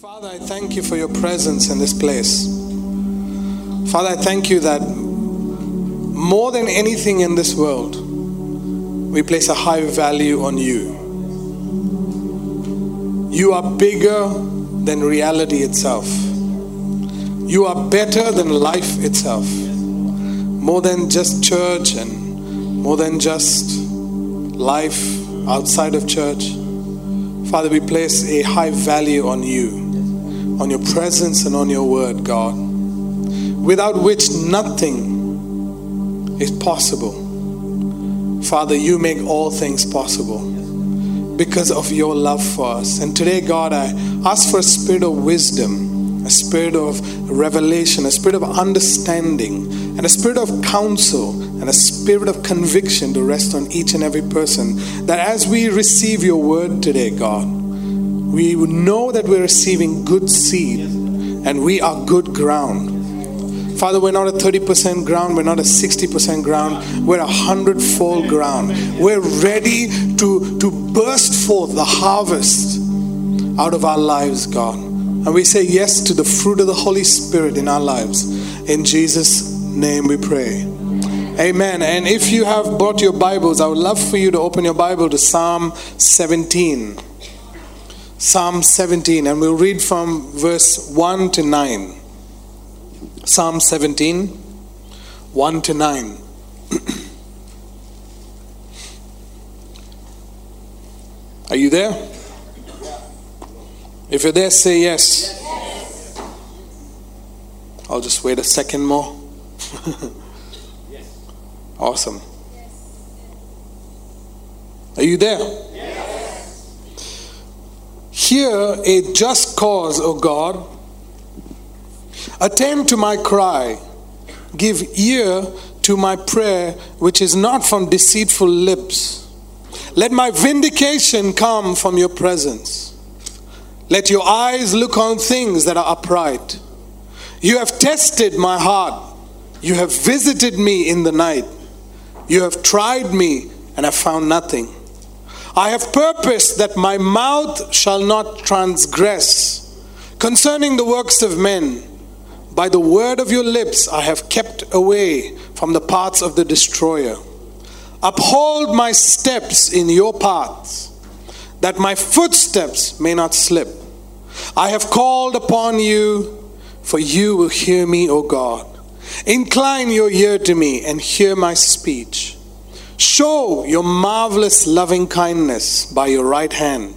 Father, I thank you for your presence in this place. Father, I thank you that more than anything in this world, we place a high value on you. You are bigger than reality itself. You are better than life itself. More than just church and more than just life outside of church. Father, we place a high value on you on your presence and on your word, God, without which nothing is possible. Father, you make all things possible because of your love for us. And today, God, I ask for a spirit of wisdom, a spirit of revelation, a spirit of understanding, and a spirit of counsel, and a spirit of conviction to rest on each and every person. That as we receive your word today, God, we know that we're receiving good seed and we are good ground. Father, we're not a 30% ground, we're not a 60% ground, we're a hundredfold ground. We're ready to, to burst forth the harvest out of our lives, God. And we say yes to the fruit of the Holy Spirit in our lives. In Jesus' name we pray. Amen. And if you have brought your Bibles, I would love for you to open your Bible to Psalm 17. Psalm 17, and we'll read from verse 1 to 9. Psalm 17, 1 to 9. Are you there? If you're there, say yes. yes. I'll just wait a second more. yes. Awesome. Are you there? Hear a just cause, O God. Attend to my cry. Give ear to my prayer, which is not from deceitful lips. Let my vindication come from your presence. Let your eyes look on things that are upright. You have tested my heart. You have visited me in the night. You have tried me and have found nothing. I have purposed that my mouth shall not transgress concerning the works of men. By the word of your lips I have kept away from the paths of the destroyer. Uphold my steps in your paths, that my footsteps may not slip. I have called upon you, for you will hear me, O God. Incline your ear to me and hear my speech. Show your marvelous loving kindness by your right hand.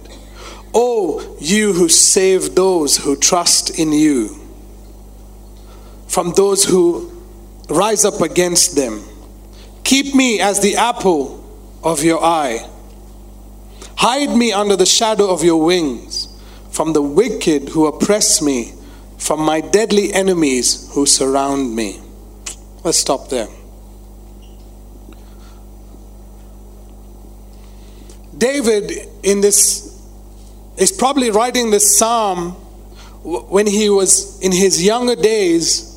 Oh, you who save those who trust in you from those who rise up against them. Keep me as the apple of your eye. Hide me under the shadow of your wings from the wicked who oppress me, from my deadly enemies who surround me. Let's stop there. David, in this, is probably writing this psalm when he was in his younger days,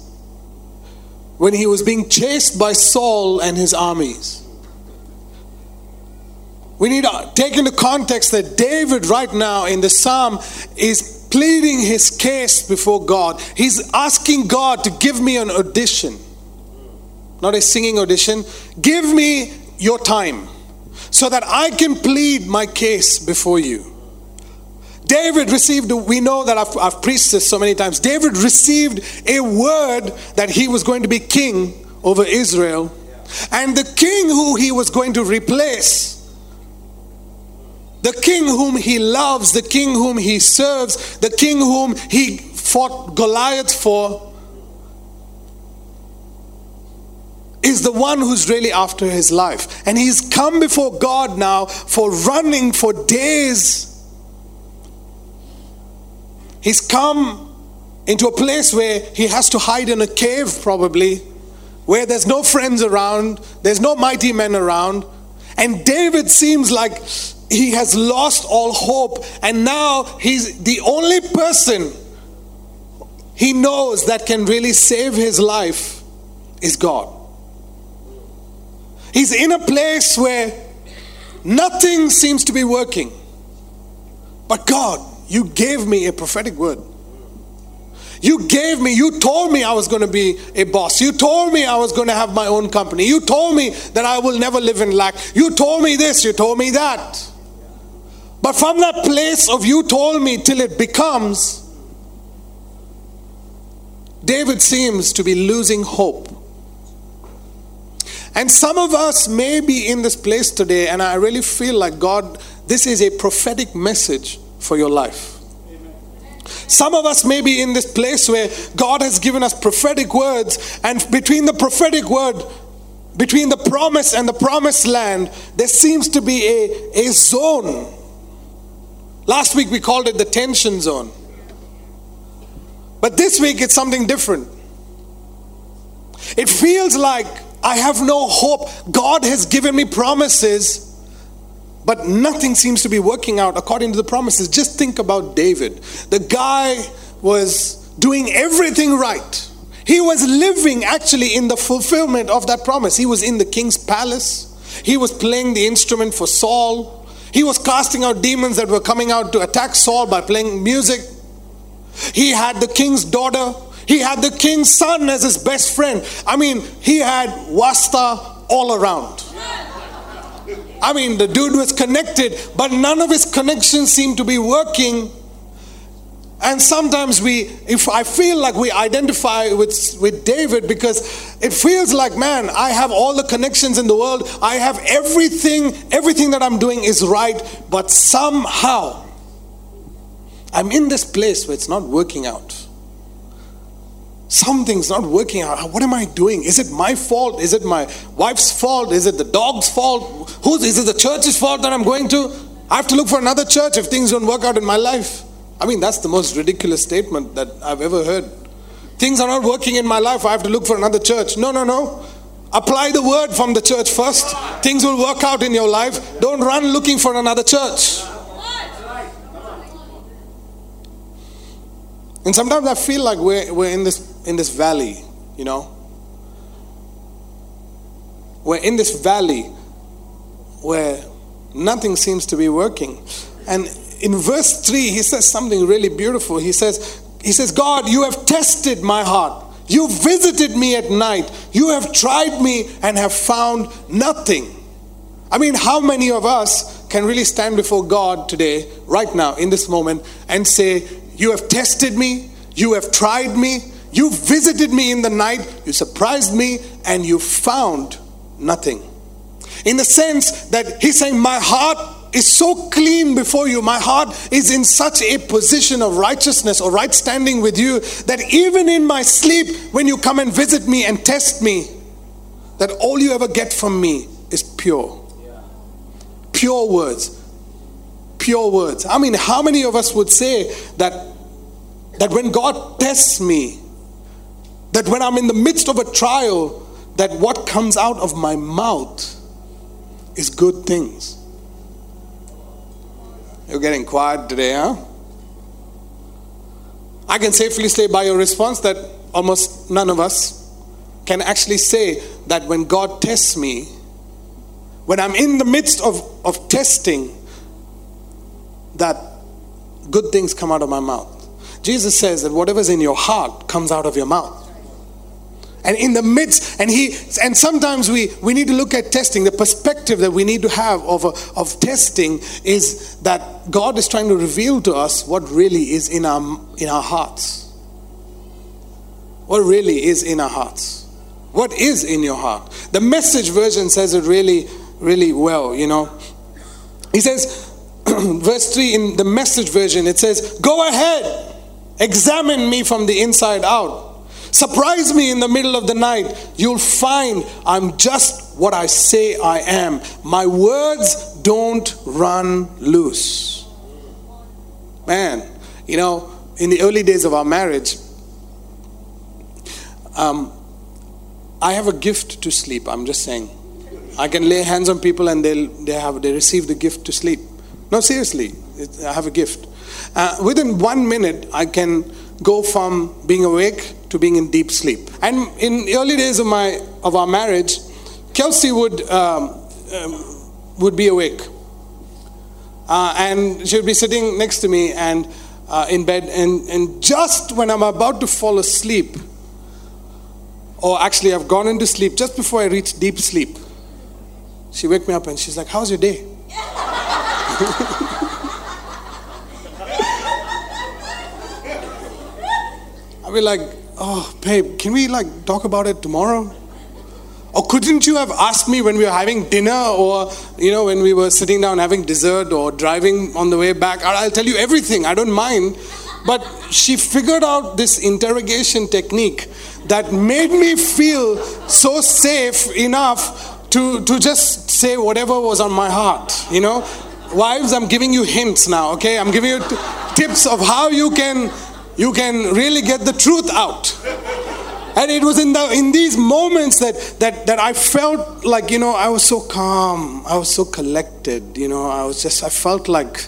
when he was being chased by Saul and his armies. We need to take into context that David, right now in the psalm, is pleading his case before God. He's asking God to give me an audition, not a singing audition. Give me your time so that I can plead my case before you. David received, we know that I've, I've, preached this so many times. David received a word that he was going to be king over Israel. And the king who he was going to replace, the king whom he loves, the king whom he serves, the king whom he fought Goliath for, is the one who's really after his life. And he's come before God now for running for days. He's come into a place where he has to hide in a cave, probably, where there's no friends around, there's no mighty men around. And David seems like he has lost all hope, and now he's the only person he knows that can really save his life is God. He's in a place where nothing seems to be working. But God, you gave me a prophetic word. You gave me, you told me I was going to be a boss. You told me I was going to have my own company. You told me that I will never live in lack. You told me this, you told me that. But from that place of you told me till it becomes, David seems to be losing hope. And some of us may be in this place today, and I really feel like God, this is a prophetic message for your life. Some of us may be in this place where God has given us prophetic words, and between the prophetic word, between the promise and the promised land, there seems to be a, a zone. Last week we called it the tension zone. But this week it's something different. It feels like I have no hope. God has given me promises, but nothing seems to be working out according to the promises. Just think about David. The guy was doing everything right. He was living actually in the fulfillment of that promise. He was in the king's palace. He was playing the instrument for Saul. He was casting out demons that were coming out to attack Saul by playing music. He had the king's daughter he had the king's son as his best friend. I mean, he had Wasta all around. I mean, the dude was connected, but none of his connections seemed to be working. And sometimes we, if I feel like we identify with, with David because it feels like, man, I have all the connections in the world. I have everything, everything that I'm doing is right, but somehow I'm in this place where it's not working out something's not working out. What am I doing? Is it my fault? Is it my wife's fault? Is it the dog's fault? Who's, is it the church's fault that I'm going to? I have to look for another church if things don't work out in my life. I mean, that's the most ridiculous statement that I've ever heard. Things are not working in my life. I have to look for another church. No, no, no. Apply the word from the church first. Things will work out in your life. Don't run looking for another church. And sometimes I feel like we're, we're in this in this valley, you know. We're in this valley where nothing seems to be working. And in verse 3, he says something really beautiful. He says, he says, God, you have tested my heart. You visited me at night. You have tried me and have found nothing. I mean, how many of us can really stand before God today, right now, in this moment, and say, You have tested me, you have tried me, you visited me in the night, you surprised me, and you found nothing. In the sense that he's saying, My heart is so clean before you. My heart is in such a position of righteousness or right standing with you that even in my sleep, when you come and visit me and test me, that all you ever get from me is pure. Pure words. Pure words. I mean, how many of us would say that that when God tests me, that when I'm in the midst of a trial, that what comes out of my mouth is good things. You're getting quiet today, huh? I can safely say by your response that almost none of us can actually say that when God tests me, when I'm in the midst of, of testing, that good things come out of my mouth. Jesus says that whatever's in your heart comes out of your mouth. And in the midst and he and sometimes we we need to look at testing. The perspective that we need to have of of testing is that god is trying to reveal to us what really is in our in our hearts. What really is in our hearts. What is in your heart. The message version says it really really well you know. He says verse 3 in the message version it says go ahead examine me from the inside out Surprise me in the middle of the night. You'll find I'm just what I say I am. My words don't run loose. Man, you know, in the early days of our marriage, um, I have a gift to sleep. I'm just saying. I can lay hands on people and they'll, they, have, they receive the gift to sleep. No, seriously, I have a gift. Uh, within one minute, I can go from being awake to being in deep sleep. And in early days of my of our marriage, Kelsey would um, um, would be awake, uh, and she would be sitting next to me, and uh, in bed, and, and just when I'm about to fall asleep, or actually I've gone into sleep, just before I reach deep sleep, she wake me up and she's like, How's your day? I'll be like, Oh, babe, can we like talk about it tomorrow? Or couldn't you have asked me when we were having dinner or, you know, when we were sitting down having dessert or driving on the way back? I'll tell you everything, I don't mind. But she figured out this interrogation technique that made me feel so safe enough to, to just say whatever was on my heart, you know? Wives, I'm giving you hints now, okay? I'm giving you t- tips of how you can you can really get the truth out. And it was in the in these moments that that that I felt like you know I was so calm, I was so collected. You know, I was just I felt like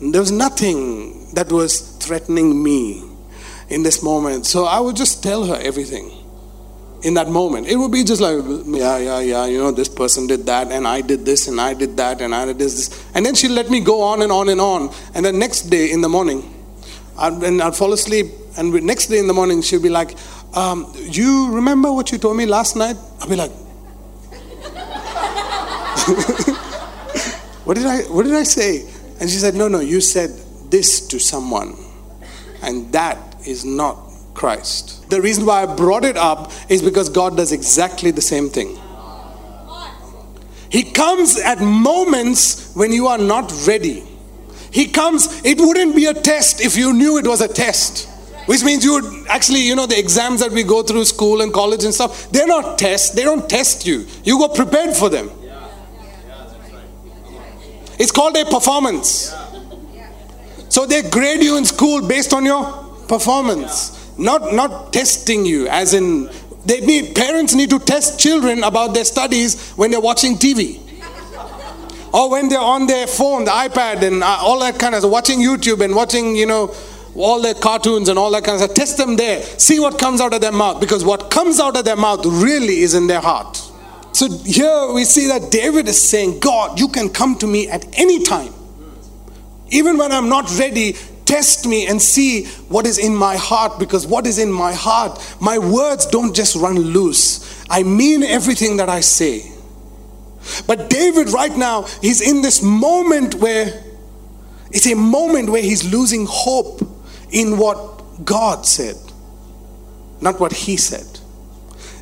there was nothing that was threatening me in this moment. So I would just tell her everything in that moment. It would be just like, yeah, yeah, yeah, you know, this person did that, and I did this, and I did that, and I did this. And then she'd let me go on and on and on. And the next day in the morning, I'd, and I'd fall asleep, and next day in the morning, she'd be like, um, you remember what you told me last night? I'll be like, what did I what did I say? And she said, No, no, you said this to someone. And that is not Christ. The reason why I brought it up is because God does exactly the same thing. He comes at moments when you are not ready. He comes, it wouldn't be a test if you knew it was a test. Which means you would actually, you know, the exams that we go through school and college and stuff, they're not tests, they don't test you. You go prepared for them. It's called a performance. So they grade you in school based on your performance, not not testing you as in they need parents need to test children about their studies when they're watching TV. Or when they're on their phone, the iPad and uh, all that kind of watching YouTube and watching, you know, all their cartoons and all that kind of stuff. Test them there. See what comes out of their mouth. Because what comes out of their mouth really is in their heart. So here we see that David is saying, God, you can come to me at any time. Even when I'm not ready, test me and see what is in my heart. Because what is in my heart, my words don't just run loose. I mean everything that I say. But David, right now, he's in this moment where it's a moment where he's losing hope in what God said, not what he said.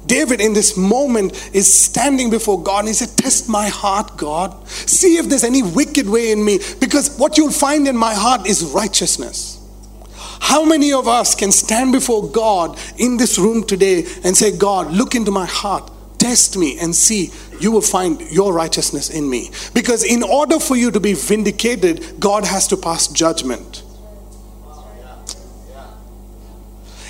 David, in this moment, is standing before God and he said, Test my heart, God. See if there's any wicked way in me, because what you'll find in my heart is righteousness. How many of us can stand before God in this room today and say, God, look into my heart, test me, and see you will find your righteousness in me. Because in order for you to be vindicated, God has to pass judgment.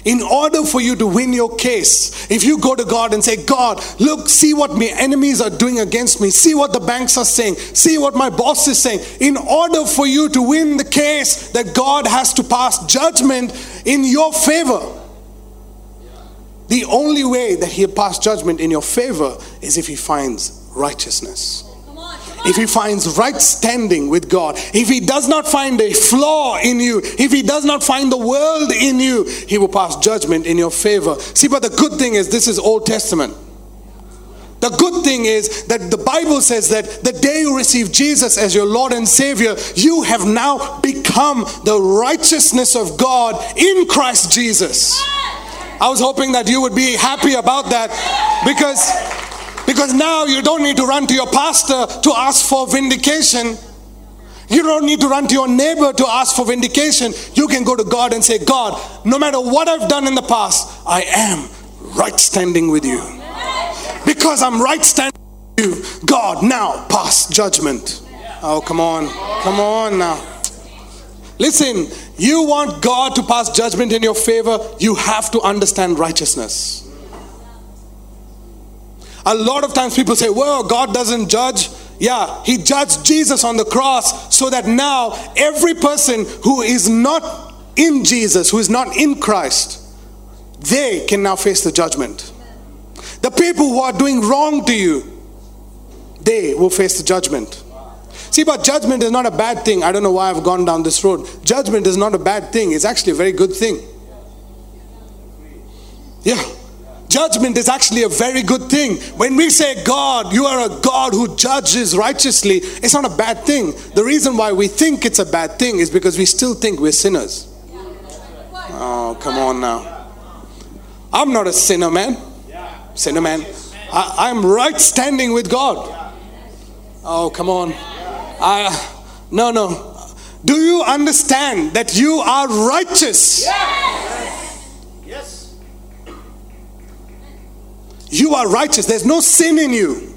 In order for you to win your case, if you go to God and say, God, look, see what my enemies are doing against me, see what the banks are saying, see what my boss is saying, in order for you to win the case, that God has to pass judgment in your favor. The only way that He'll pass judgment in your favor is if He finds righteousness if he finds right standing with God, if he does not find a flaw in you, if he does not find the world in you, he will pass judgment in your favor. See, but the good thing is, this is Old Testament. The good thing is that the Bible says that the day you receive Jesus as your Lord and Savior, you have now become the righteousness of God in Christ Jesus. I was hoping that you would be happy about that because because now you don't need to run to your pastor to ask for vindication. You don't need to run to your neighbor to ask for vindication. You can go to God and say, God, no matter what I've done in the past, I am right standing with you. Because I'm right standing with you, God, now pass judgment. Oh, come on. Come on now. Listen, you want God to pass judgment in your favor, you have to understand righteousness. A lot of times people say, well, God doesn't judge. Yeah, He judged Jesus on the cross so that now every person who is not in Jesus, who is not in Christ, they can now face the judgment. The people who are doing wrong to you, they will face the judgment. See, but judgment is not a bad thing. I don't know why I've gone down this road. Judgment is not a bad thing, it's actually a very good thing. Yeah. Judgment is actually a very good thing. When we say, God, you are a God who judges righteously, it's not a bad thing. The reason why we think it's a bad thing is because we still think we're sinners. Oh, come on now. I'm not a sinner, man. Sinner, man. I, am right standing with God. Oh, come on. I, no, no. Do you understand that you are righteous? Yes. You are righteous. There's no sin in you.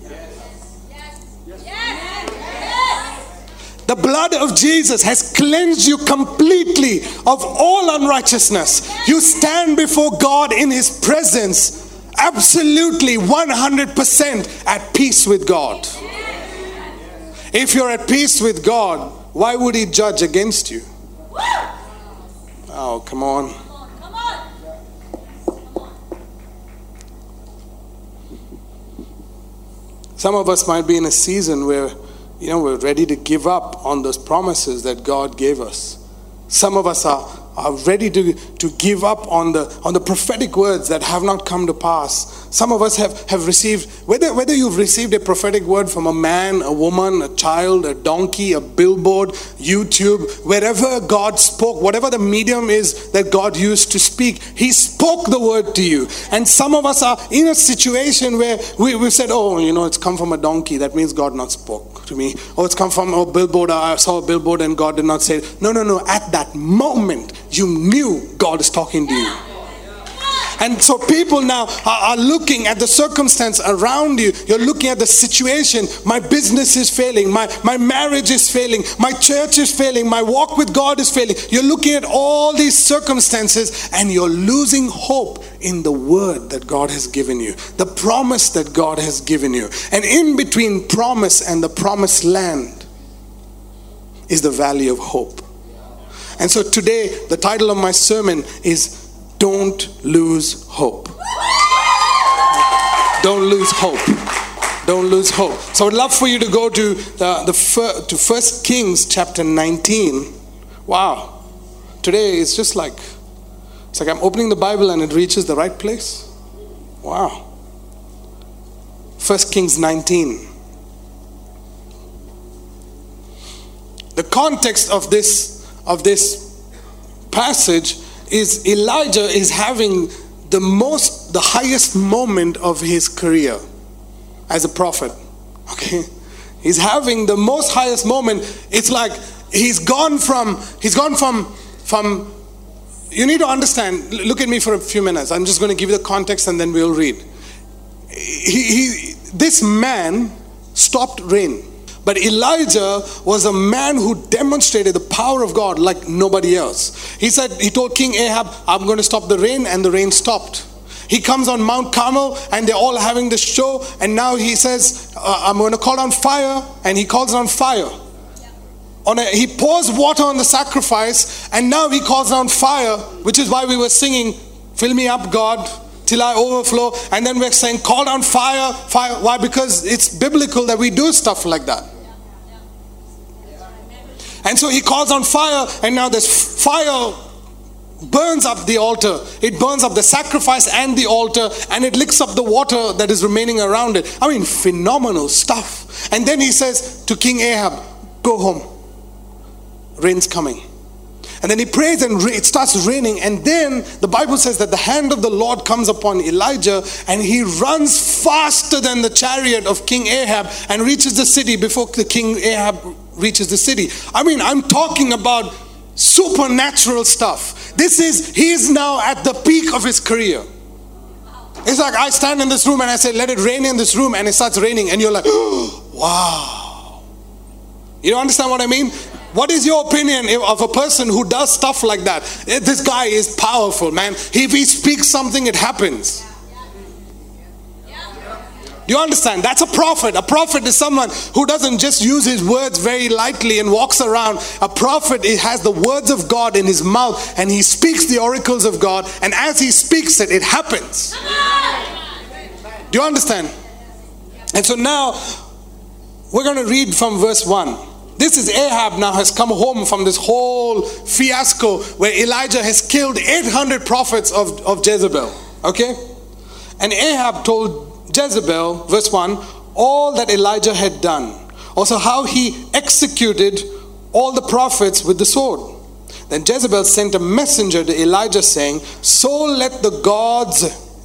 The blood of Jesus has cleansed you completely of all unrighteousness. You stand before God in His presence, absolutely 100% at peace with God. If you're at peace with God, why would He judge against you? Oh, come on. Some of us might be in a season where, you know, we're ready to give up on those promises that God gave us. Some of us are are ready to, to give up on the, on the prophetic words that have not come to pass. Some of us have, have received, whether, whether you've received a prophetic word from a man, a woman, a child, a donkey, a billboard, YouTube, wherever God spoke, whatever the medium is that God used to speak, He spoke the word to you. And some of us are in a situation where we, we've said, oh, you know, it's come from a donkey. That means God not spoke to me. Oh, it's come from a billboard. I saw a billboard and God did not say it. No, no, no. At that moment, you knew God is talking to you. And so people now are, looking at the circumstance around you. You're looking at the situation. My business is failing. My, my marriage is failing. My church is failing. My walk with God is failing. You're looking at all these circumstances and you're losing hope in the word that God has given you, the promise that God has given you. And in between promise and the promised land is the valley of hope. And so today, the title of my sermon is Don't Lose Hope. Don't lose hope. Don't lose hope. So I'd love for you to go to the, the to First Kings chapter 19. Wow. Today it's just like it's like I'm opening the Bible and it reaches the right place. Wow. First Kings 19. The context of this of this passage is Elijah is having the most the highest moment of his career as a prophet. Okay? He's having the most highest moment. It's like he's gone from he's gone from from you need to understand look at me for a few minutes. I'm just going to give you the context and then we'll read. He, he this man stopped rain but Elijah was a man who demonstrated the power of God like nobody else. He said, he told King Ahab, I'm going to stop the rain, and the rain stopped. He comes on Mount Carmel and they're all having the show, and now he says, uh, I'm going to call on fire, and he calls on fire. A, he pours water on the sacrifice, and now he calls on fire, which is why we were singing, Fill me up, God, till I overflow. And then we're saying, Call down fire, fire. Why? Because it's biblical that we do stuff like that. And so he calls on fire, and now this fire burns up the altar. It burns up the sacrifice and the altar, and it licks up the water that is remaining around it. I mean, phenomenal stuff. And then he says to King Ahab, Go home. Rain's coming. And then he prays and it starts raining. And then the Bible says that the hand of the Lord comes upon Elijah and he runs faster than the chariot of King Ahab and reaches the city before the King Ahab reaches the city. I mean, I'm talking about supernatural stuff. This is, he is now at the peak of his career. It's like I stand in this room and I say, let it rain in this room, and it starts raining, and you're like, wow. You don't understand what I mean? What is your opinion of a person who does stuff like that? Eh, this guy is powerful, man. If he speaks something, it happens. Do you understand? That's a prophet. A prophet is someone who doesn't just use his words very lightly and walks around. A prophet has the words of God in his mouth and he speaks the oracles of God, and as he speaks it, it happens. Do you understand? And so now we're going to read from verse 1. This is Ahab now has come home from this whole fiasco where Elijah has killed 800 prophets of, of Jezebel. Okay? And Ahab told Jezebel, verse 1, all that Elijah had done. Also, how he executed all the prophets with the sword. Then Jezebel sent a messenger to Elijah saying, So let the gods,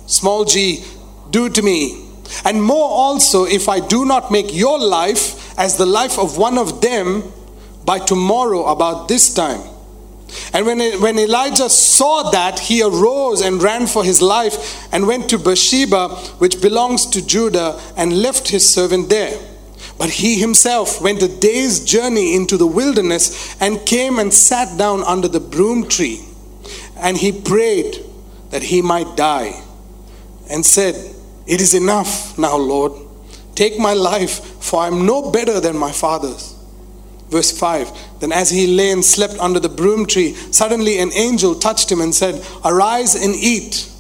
small g, do to me. And more also, if I do not make your life as the life of one of them by tomorrow about this time. And when, when Elijah saw that, he arose and ran for his life and went to Beersheba, which belongs to Judah, and left his servant there. But he himself went a day's journey into the wilderness and came and sat down under the broom tree. And he prayed that he might die and said, It is enough now, Lord. Take my life, for I am no better than my father's. Verse 5 Then as he lay and slept under the broom tree, suddenly an angel touched him and said, Arise and eat.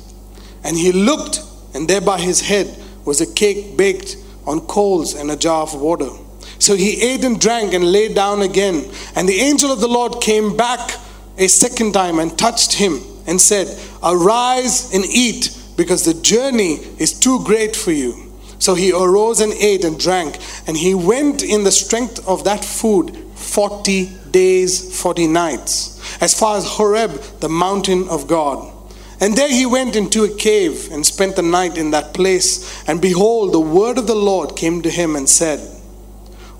And he looked, and there by his head was a cake baked on coals and a jar of water. So he ate and drank and lay down again. And the angel of the Lord came back a second time and touched him and said, Arise and eat, because the journey is too great for you. So he arose and ate and drank, and he went in the strength of that food 40 days, 40 nights, as far as Horeb, the mountain of God. And there he went into a cave and spent the night in that place. And behold, the word of the Lord came to him and said,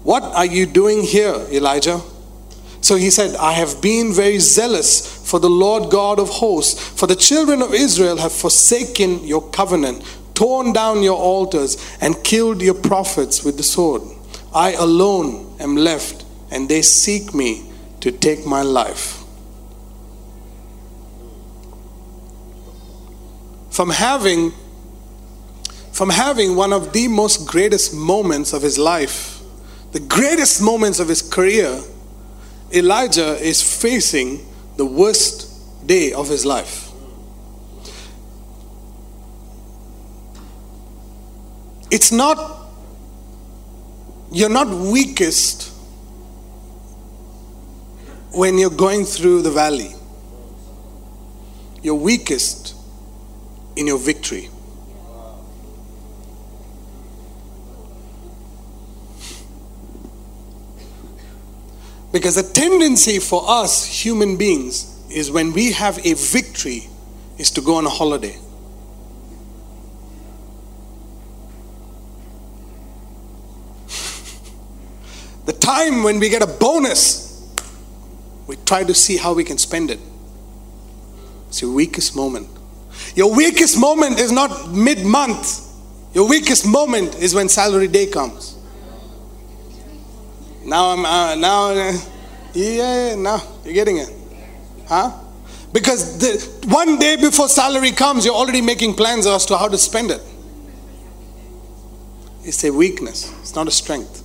What are you doing here, Elijah? So he said, I have been very zealous for the Lord God of hosts, for the children of Israel have forsaken your covenant, torn down your altars, and killed your prophets with the sword. I alone am left, and they seek me to take my life. from having from having one of the most greatest moments of his life, the greatest moments of his career, Elijah is facing the worst day of his life. It's not, you're not weakest when you're going through the valley. You're weakest in your victory. Because the tendency for us human beings is when we have a victory is to go on a holiday. The time when we get a bonus, we try to see how we can spend it. It's your weakest moment. Your weakest moment is not mid month, your weakest moment is when salary day comes. Now I'm, uh, now, uh, yeah, now you're getting it. Huh? Because the one day before salary comes, you're already making plans as to how to spend it. It's a weakness, it's not a strength.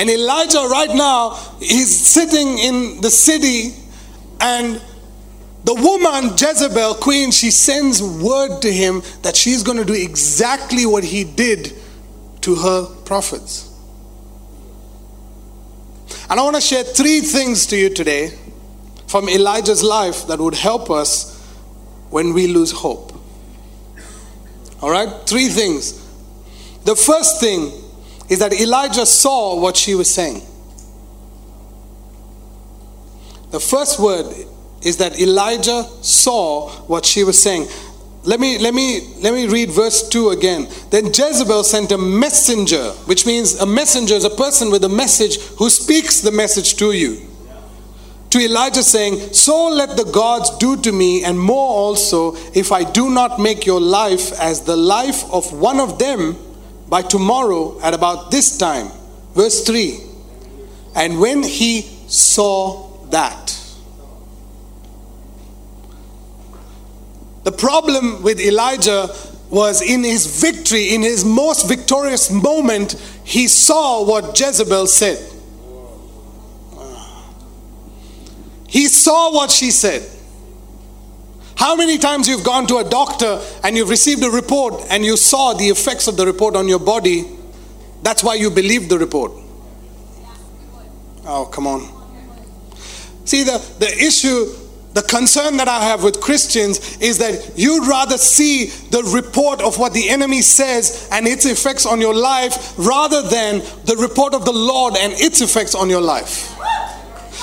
And Elijah, right now, he's sitting in the city and the woman, Jezebel, queen, she sends word to him that she's going to do exactly what he did to her prophets. And I want to share three things to you today from Elijah's life that would help us when we lose hope. All right? Three things. The first thing is that Elijah saw what she was saying. The first word is that Elijah saw what she was saying. Let me let me let me read verse 2 again. Then Jezebel sent a messenger, which means a messenger is a person with a message who speaks the message to you. To Elijah saying, "So let the gods do to me and more also if I do not make your life as the life of one of them by tomorrow at about this time." Verse 3. And when he saw that The problem with Elijah was in his victory, in his most victorious moment, he saw what Jezebel said. He saw what she said. How many times you've gone to a doctor and you've received a report and you saw the effects of the report on your body? That's why you believed the report. Oh, come on. See, the, the issue, the concern that I have with Christians is that you'd rather see the report of what the enemy says and its effects on your life rather than the report of the Lord and its effects on your life.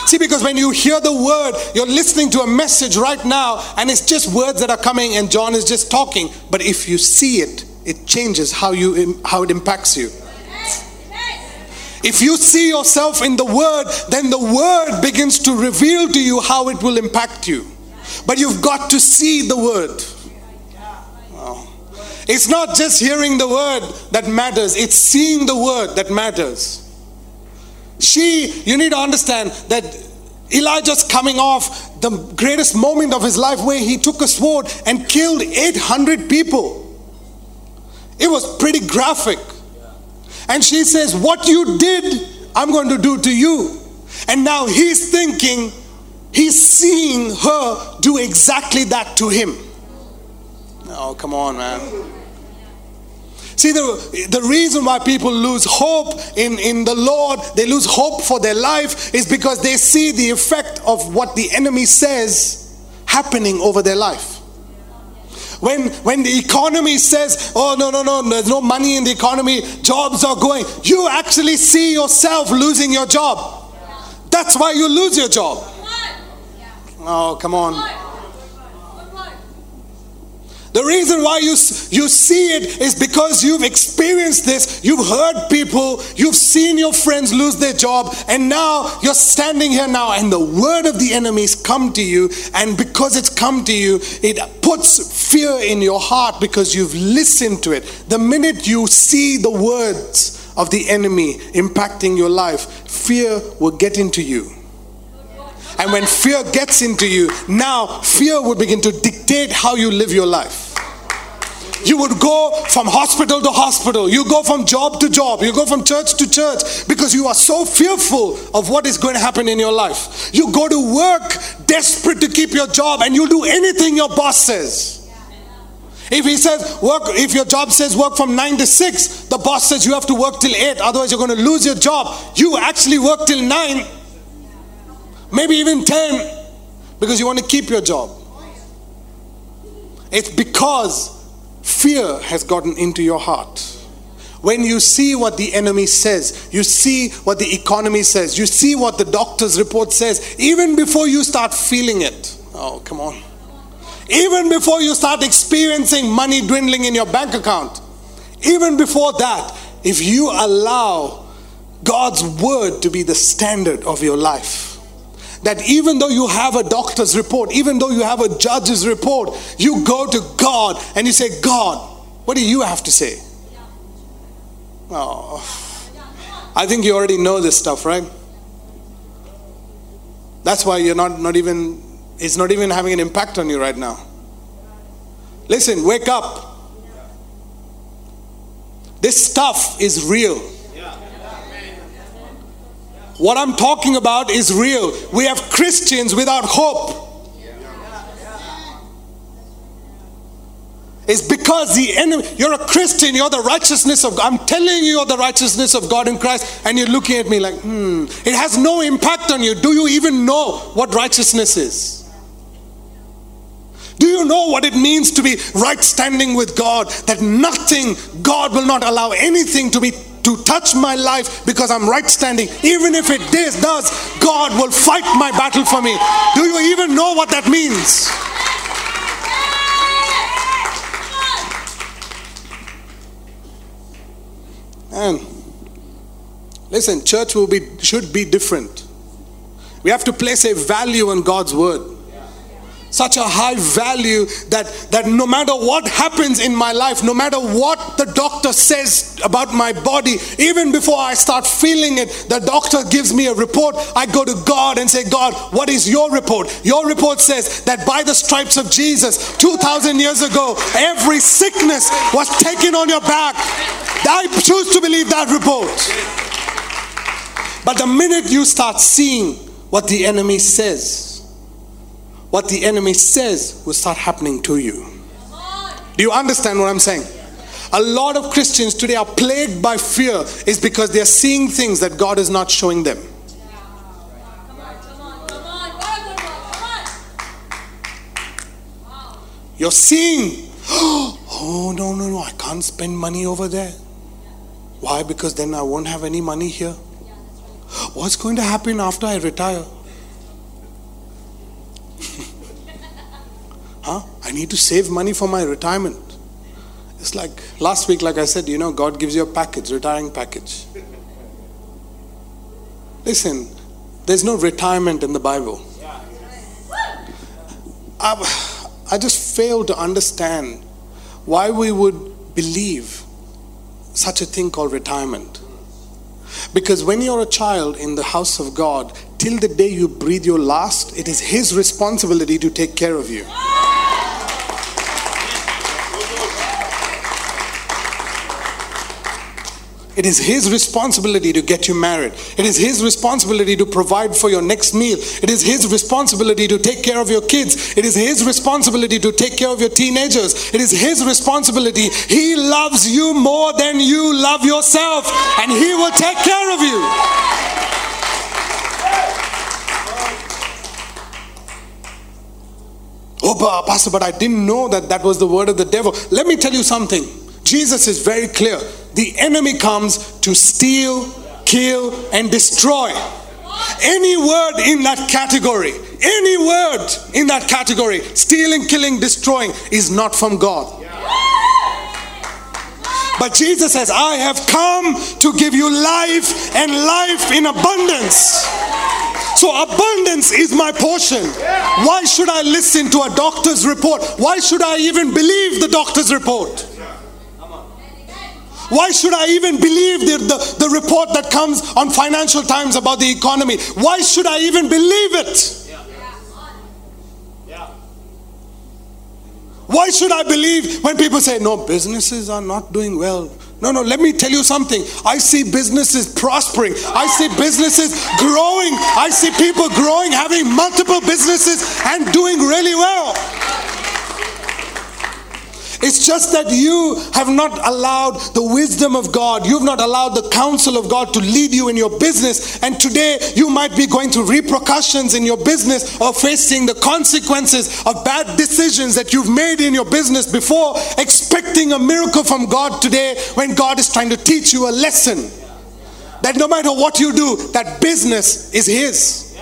See, because when you hear the word, you're listening to a message right now, and it's just words that are coming, and John is just talking. But if you see it, it changes how you how it impacts you. If you see yourself in the word, then the word begins to reveal to you how it will impact you. But you've got to see the word. It's not just hearing the word that matters, it's seeing the word that matters. She, you need to understand that Elijah's coming off the greatest moment of his life where he took a sword and killed 800 people. It was pretty graphic. And she says, What you did, I'm going to do to you. And now he's thinking, he's seeing her do exactly that to him. Oh, come on, man. See, the, the reason why people lose hope in, in the Lord, they lose hope for their life, is because they see the effect of what the enemy says happening over their life. When, when the economy says, oh, no, no, no, there's no money in the economy, jobs are going, you actually see yourself losing your job. That's why you lose your job. Oh, come on. The reason why you, you see it is because you've experienced this, you've heard people, you've seen your friends lose their job, and now you're standing here now, and the word of the enemies come to you, and because it's come to you, it puts fear in your heart because you've listened to it. The minute you see the words of the enemy impacting your life, fear will get into you. And when fear gets into you, now fear will begin to dictate how you live your life. You would go from hospital to hospital. You go from job to job. You go from church to church because you are so fearful of what is going to happen in your life. You go to work desperate to keep your job and you'll do anything your boss says. If he says work, if your job says work from 9 to 6, the boss says you have to work till 8, otherwise you're going to lose your job. You actually work till 9, maybe even 10, because you want to keep your job. It's because fear has gotten into your heart. When you see what the enemy says, you see what the economy says, you see what the doctor's report says, even before you start feeling it. Oh, come on. Even before you start experiencing money dwindling in your bank account, even before that, if you allow God's word to be the standard of your life, that even though you have a doctor's report, even though you have a judge's report, you go to God and you say, God, what do you have to say? Oh, I think you already know this stuff, right? That's why you're not, not even, it's not even having an impact on you right now. Listen, wake up. This stuff is real. What I'm talking about is real. We have Christians without hope. It's because the enemy, you're a Christian, you're the righteousness of God. I'm telling you, you're the righteousness of God in Christ, and you're looking at me like, hmm, it has no impact on you. Do you even know what righteousness is? Do you know what it means to be right standing with God? That nothing, God will not allow anything to be to touch my life because I'm right standing. Even if it does, God will fight my battle for me. Do you even know what that means? And listen, church will be should be different. We have to place a value on God's word such a high value that, that no matter what happens in my life, no matter what the doctor says about my body, even before I start feeling it, the doctor gives me a report. I go to God and say, God, what is your report? Your report says that by the stripes of Jesus, 2,000 years ago, every sickness was taken on your back. I choose to believe that report. But the minute you start seeing what the enemy says, what the enemy says will start happening to you. Do you understand what I'm saying? A lot of Christians today are plagued by fear is because they're seeing things that God is not showing them. You're seeing, oh no, no, no, I can't spend money over there. Why? Because then I won't have any money here. What's going to happen after I retire? I need to save money for my retirement. It's like last week, like I said, you know, God gives you a package, retiring package. Listen, there's no retirement in the Bible. I, I just fail to understand why we would believe such a thing called retirement. Because when you're a child in the house of God, till the day you breathe your last, it is His responsibility to take care of you. It is His responsibility to get you married. It is His responsibility to provide for your next meal. It is His responsibility to take care of your kids. It is His responsibility to take care of your teenagers. It is His responsibility. He loves you more than you love yourself, and He will take care of you. Oh, Pastor, but I didn't know that that was the word of the devil. Let me tell you something. Jesus is very clear. The enemy comes to steal, kill, and destroy. Any word in that category, any word in that category, stealing, killing, destroying, is not from God. But Jesus says, I have come to give you life and life in abundance. So, abundance is my portion. Why should I listen to a doctor's report? Why should I even believe the doctor's report? Why should I even believe the, the, the, report that comes on Financial Times about the economy? Why should I even believe it? Why should I believe when people say, no, businesses are not doing well? No, no, let me tell you something. I see businesses prospering. I see businesses growing. I see people growing, having multiple businesses and doing really well. It's just that you have not allowed the wisdom of God, you've not allowed the counsel of God to lead you in your business. And today you might be going through repercussions in your business or facing the consequences of bad decisions that you've made in your business before, expecting a miracle from God today when God is trying to teach you a lesson. That no matter what you do, that business is His.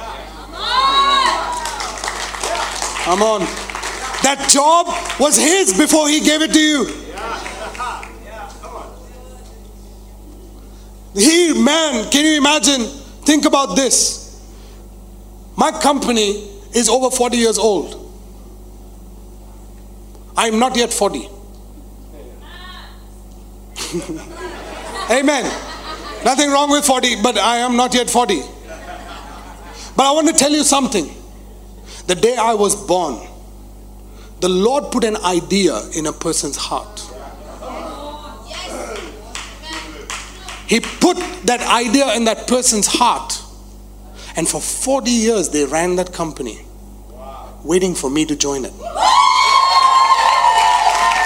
Come on. That job was his before he gave it to you. He, man, can you imagine? Think about this. My company is over 40 years old. I'm not yet 40. Amen. Nothing wrong with 40, but I am not yet 40. But I want to tell you something. The day I was born, the Lord put an idea in a person's heart. He put that idea in that person's heart. And for 40 years, they ran that company, waiting for me to join it.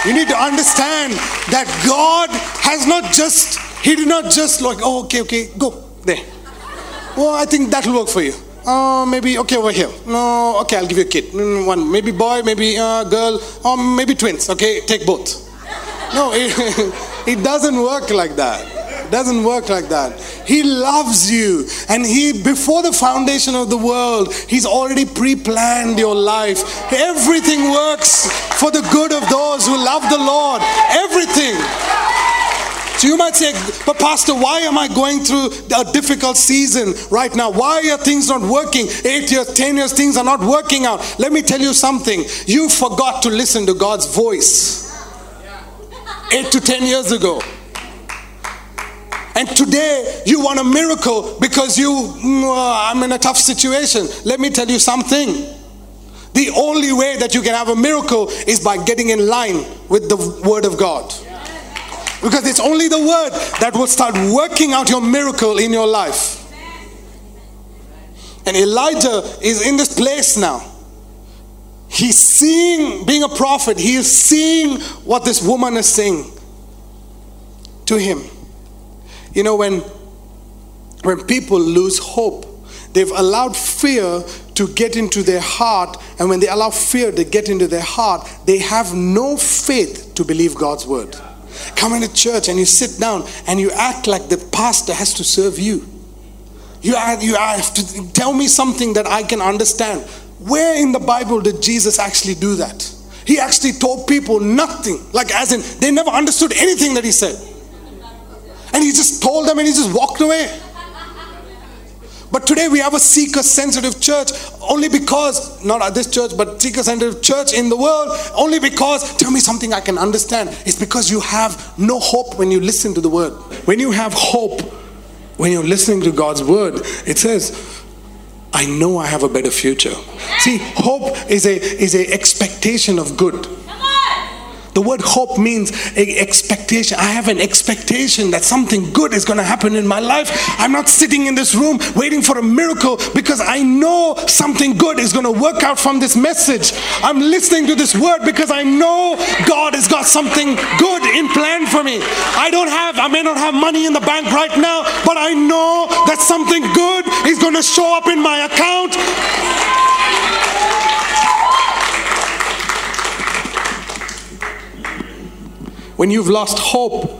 You need to understand that God has not just, He did not just like, oh, okay, okay, go there. Well, I think that will work for you. Oh, maybe, okay, over here. No, okay, I'll give you a kid. Mm, one, maybe boy, maybe uh, girl, or maybe twins. Okay, take both. No, it, it doesn't work like that. Doesn't work like that. He loves you. And He, before the foundation of the world, He's already pre planned your life. Everything works for the good of those who love the Lord. Everything. So you might say, but Pastor, why am I going through a difficult season right now? Why are things not working? Eight years, ten years, things are not working out. Let me tell you something. You forgot to listen to God's voice eight to ten years ago. And today you want a miracle because you, mm, uh, I'm in a tough situation. Let me tell you something. The only way that you can have a miracle is by getting in line with the Word of God. Because it's only the word that will start working out your miracle in your life. And Elijah is in this place now. He's seeing, being a prophet, he is seeing what this woman is saying to him. You know, when when people lose hope, they've allowed fear to get into their heart, and when they allow fear to get into their heart, they have no faith to believe God's word. Come into church and you sit down and you act like the pastor has to serve you. You you have to tell me something that I can understand. Where in the Bible did Jesus actually do that? He actually told people nothing, like as in they never understood anything that he said. And he just told them and he just walked away. But today we have a seeker sensitive church only because, not at this church, but seeker sensitive church in the world, only because, tell me something I can understand. It's because you have no hope when you listen to the word. When you have hope, when you're listening to God's word, it says, I know I have a better future. See, hope is a is a expectation of good. The word hope means expectation. I have an expectation that something good is going to happen in my life. I'm not sitting in this room waiting for a miracle because I know something good is going to work out from this message. I'm listening to this word because I know God has got something good in plan for me. I don't have, I may not have money in the bank right now, but I know that something good is going to show up in my account. When you've lost hope,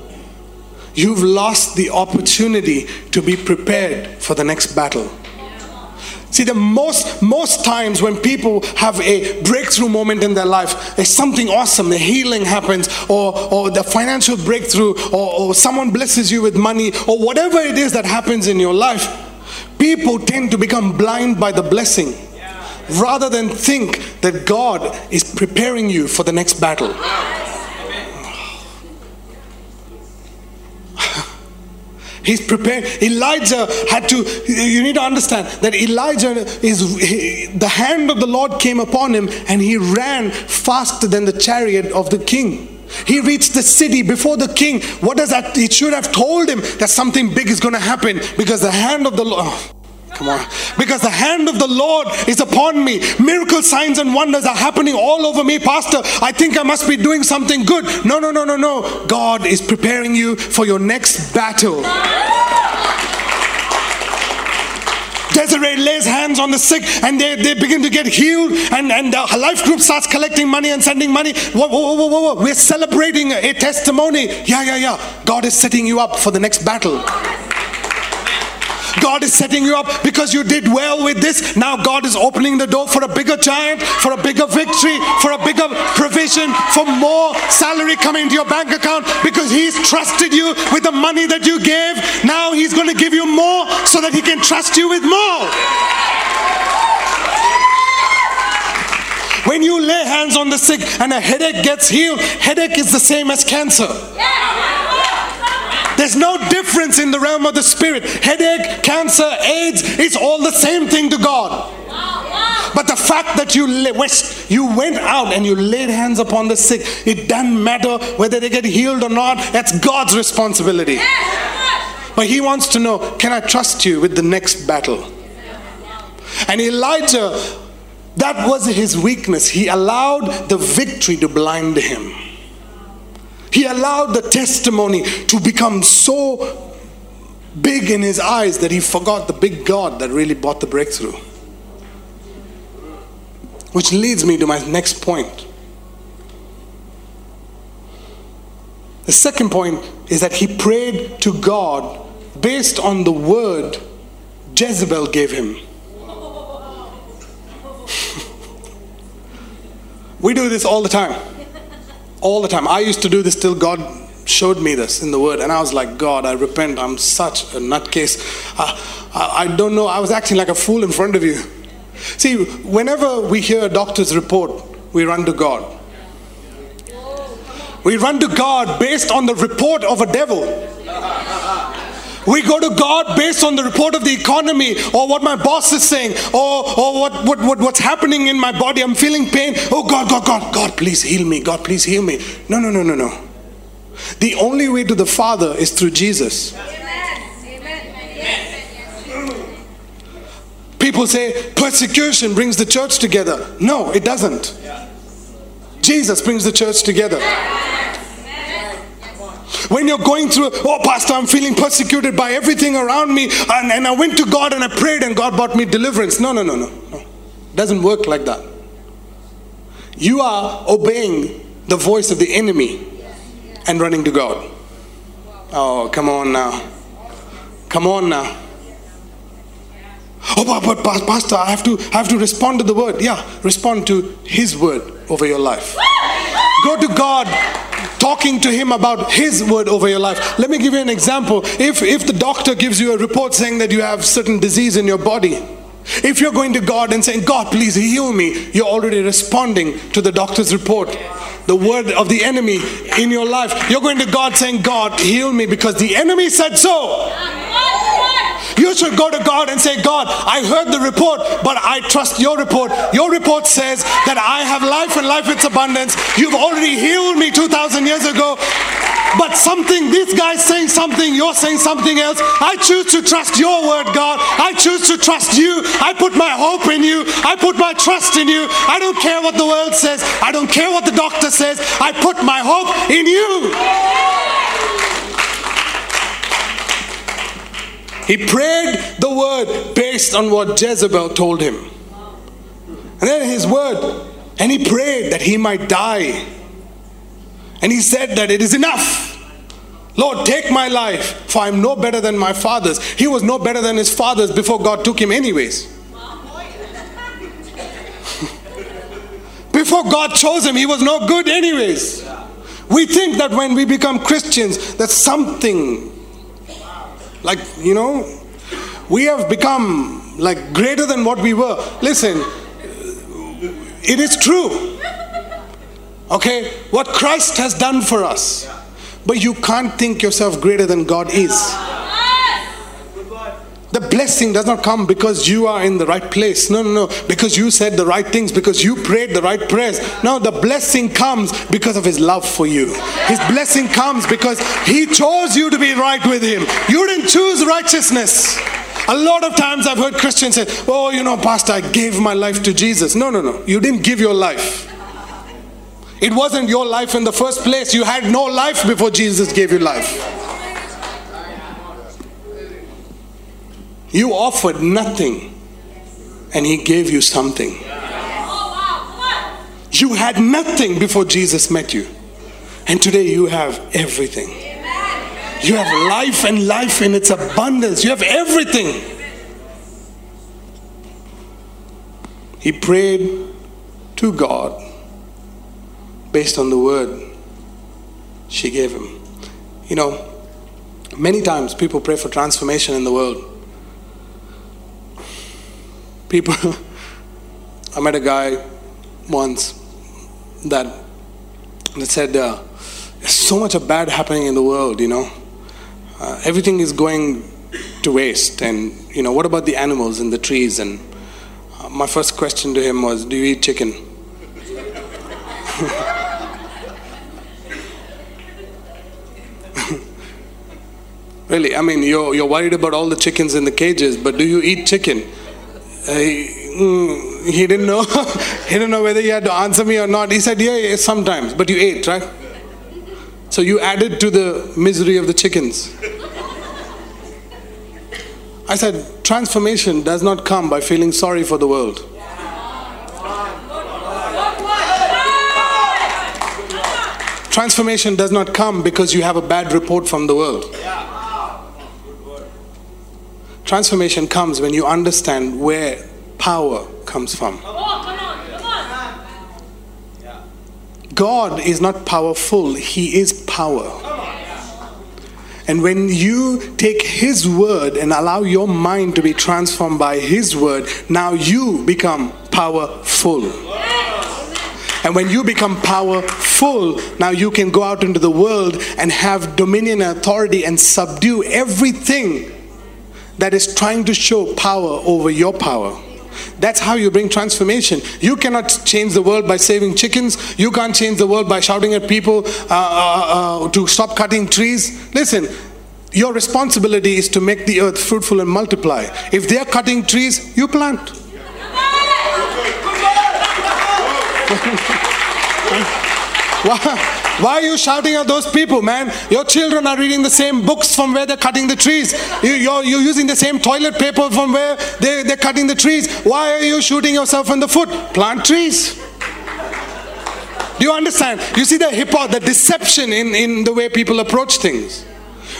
you've lost the opportunity to be prepared for the next battle. See, the most most times when people have a breakthrough moment in their life, there's something awesome, the healing happens, or or the financial breakthrough, or, or someone blesses you with money, or whatever it is that happens in your life, people tend to become blind by the blessing rather than think that God is preparing you for the next battle. He's prepared. Elijah had to, you need to understand that Elijah is, the hand of the Lord came upon him and he ran faster than the chariot of the king. He reached the city before the king. What does that? It should have told him that something big is going to happen because the hand of the Lord. Come on. Because the hand of the Lord is upon me. Miracle signs and wonders are happening all over me, Pastor. I think I must be doing something good. No, no, no, no, no. God is preparing you for your next battle. Desiree lays hands on the sick and they, they begin to get healed and, and the life group starts collecting money and sending money. Whoa, whoa, whoa, whoa, whoa. We're celebrating a testimony. Yeah, yeah, yeah. God is setting you up for the next battle. God is setting you up because you did well with this. Now God is opening the door for a bigger giant, for a bigger victory, for a bigger provision, for more salary coming into your bank account because He's trusted you with the money that you gave. Now He's going to give you more so that He can trust you with more. When you lay hands on the sick and a headache gets healed, headache is the same as cancer. There's no difference in the realm of the spirit. Headache, cancer, AIDS, it's all the same thing to God. But the fact that you you went out and you laid hands upon the sick, it doesn't matter whether they get healed or not. That's God's responsibility. But He wants to know, can I trust you with the next battle? And Elijah, that was his weakness. He allowed the victory to blind him. He allowed the testimony to become so big in his eyes that he forgot the big God that really brought the breakthrough. Which leads me to my next point. The second point is that he prayed to God based on the word Jezebel gave him. we do this all the time all the time. I used to do this till God showed me this in the Word, and I was like, God, I repent. I'm such a nutcase. I, I, I don't know. I was acting like a fool in front of you. See, whenever we hear a doctor's report, we run to God. We run to God based on the report of a devil. We go to God based on the report of the economy or what my boss is saying or, or what, what, what, what's happening in my body. I'm feeling pain. Oh, God, God, God, God, please heal me. God, please heal me. No, no, no, no, no. The only way to the Father is through Jesus. People say persecution brings the church together. No, it doesn't. Jesus brings the church together. When you're going through, oh, Pastor, I'm feeling persecuted by everything around me, and, and I went to God and I prayed, and God brought me deliverance. No, no, no, no, no. Doesn't work like that. You are obeying the voice of the enemy and running to God. Oh, come on now. Come on now. Oh, but, but Pastor, I have to I have to respond to the word. Yeah, respond to His word over your life. Go to God, talking to Him about His word over your life. Let me give you an example. If if the doctor gives you a report saying that you have certain disease in your body, if you're going to God and saying, God, please heal me, you're already responding to the doctor's report. The word of the enemy in your life. You're going to God saying, God, heal me because the enemy said so. You should go to God and say, God, I heard the report, but I trust your report. Your report says that I have life and life its abundance. You've already healed me 2,000 years ago. But something, this guy's saying something, you're saying something else. I choose to trust your word, God. I choose to trust you. I put my hope in you. I put my trust in you. I don't care what the world says. I don't care what the doctor says. I put my hope in you. He prayed the word based on what Jezebel told him. And then his word, and he prayed that he might die. And he said that it is enough. Lord, take my life, for I'm no better than my fathers. He was no better than his fathers before God took him, anyways. before God chose him, he was no good, anyways. We think that when we become Christians, that something, like, you know, we have become like greater than what we were. Listen, it is true. Okay? What Christ has done for us. But you can't think yourself greater than God is. The blessing does not come because you are in the right place. No, no, no. Because you said the right things, because you prayed the right prayers. No, the blessing comes because of His love for you. His blessing comes because He chose you to be right with Him. You didn't choose righteousness. A lot of times I've heard Christians say, Oh, you know, Pastor, I gave my life to Jesus. No, no, no. You didn't give your life. It wasn't your life in the first place. You had no life before Jesus gave you life. You offered nothing, and He gave you something. You had nothing before Jesus met you, and today you have everything. You have life and life in its abundance. You have everything. He prayed to God based on the word she gave him. You know, many times people pray for transformation in the world. People, I met a guy once that, that said, uh, There's so much of bad happening in the world, you know. Uh, everything is going to waste. And, you know, what about the animals and the trees? And uh, my first question to him was, Do you eat chicken? Really, I mean, you're, you're worried about all the chickens in the cages, but do you eat chicken? Uh, he, mm, didn't know. he didn't know whether he had to answer me or not. He said, yeah, yeah, sometimes, but you ate, right? So you added to the misery of the chickens. I said, transformation does not come by feeling sorry for the world. Transformation does not come because you have a bad report from the world. Transformation comes when you understand where power comes from. God is not powerful, He is power. And when you take His word and allow your mind to be transformed by His word, now you become powerful. And when you become powerful, now you can go out into the world and have dominion and authority and subdue everything that is trying to show power over your power. That's how you bring transformation. You cannot change the world by saving chickens. You can't change the world by shouting at people uh, uh, uh, to stop cutting trees. Listen, your responsibility is to make the earth fruitful and multiply. If they're cutting trees, you plant. why are you shouting at those people, man? Your children are reading the same books from where they're cutting the trees. You, you're, you're using the same toilet paper from where they, they're cutting the trees. Why are you shooting yourself in the foot? Plant trees. Do you understand? You see the hop, the deception in, in the way people approach things.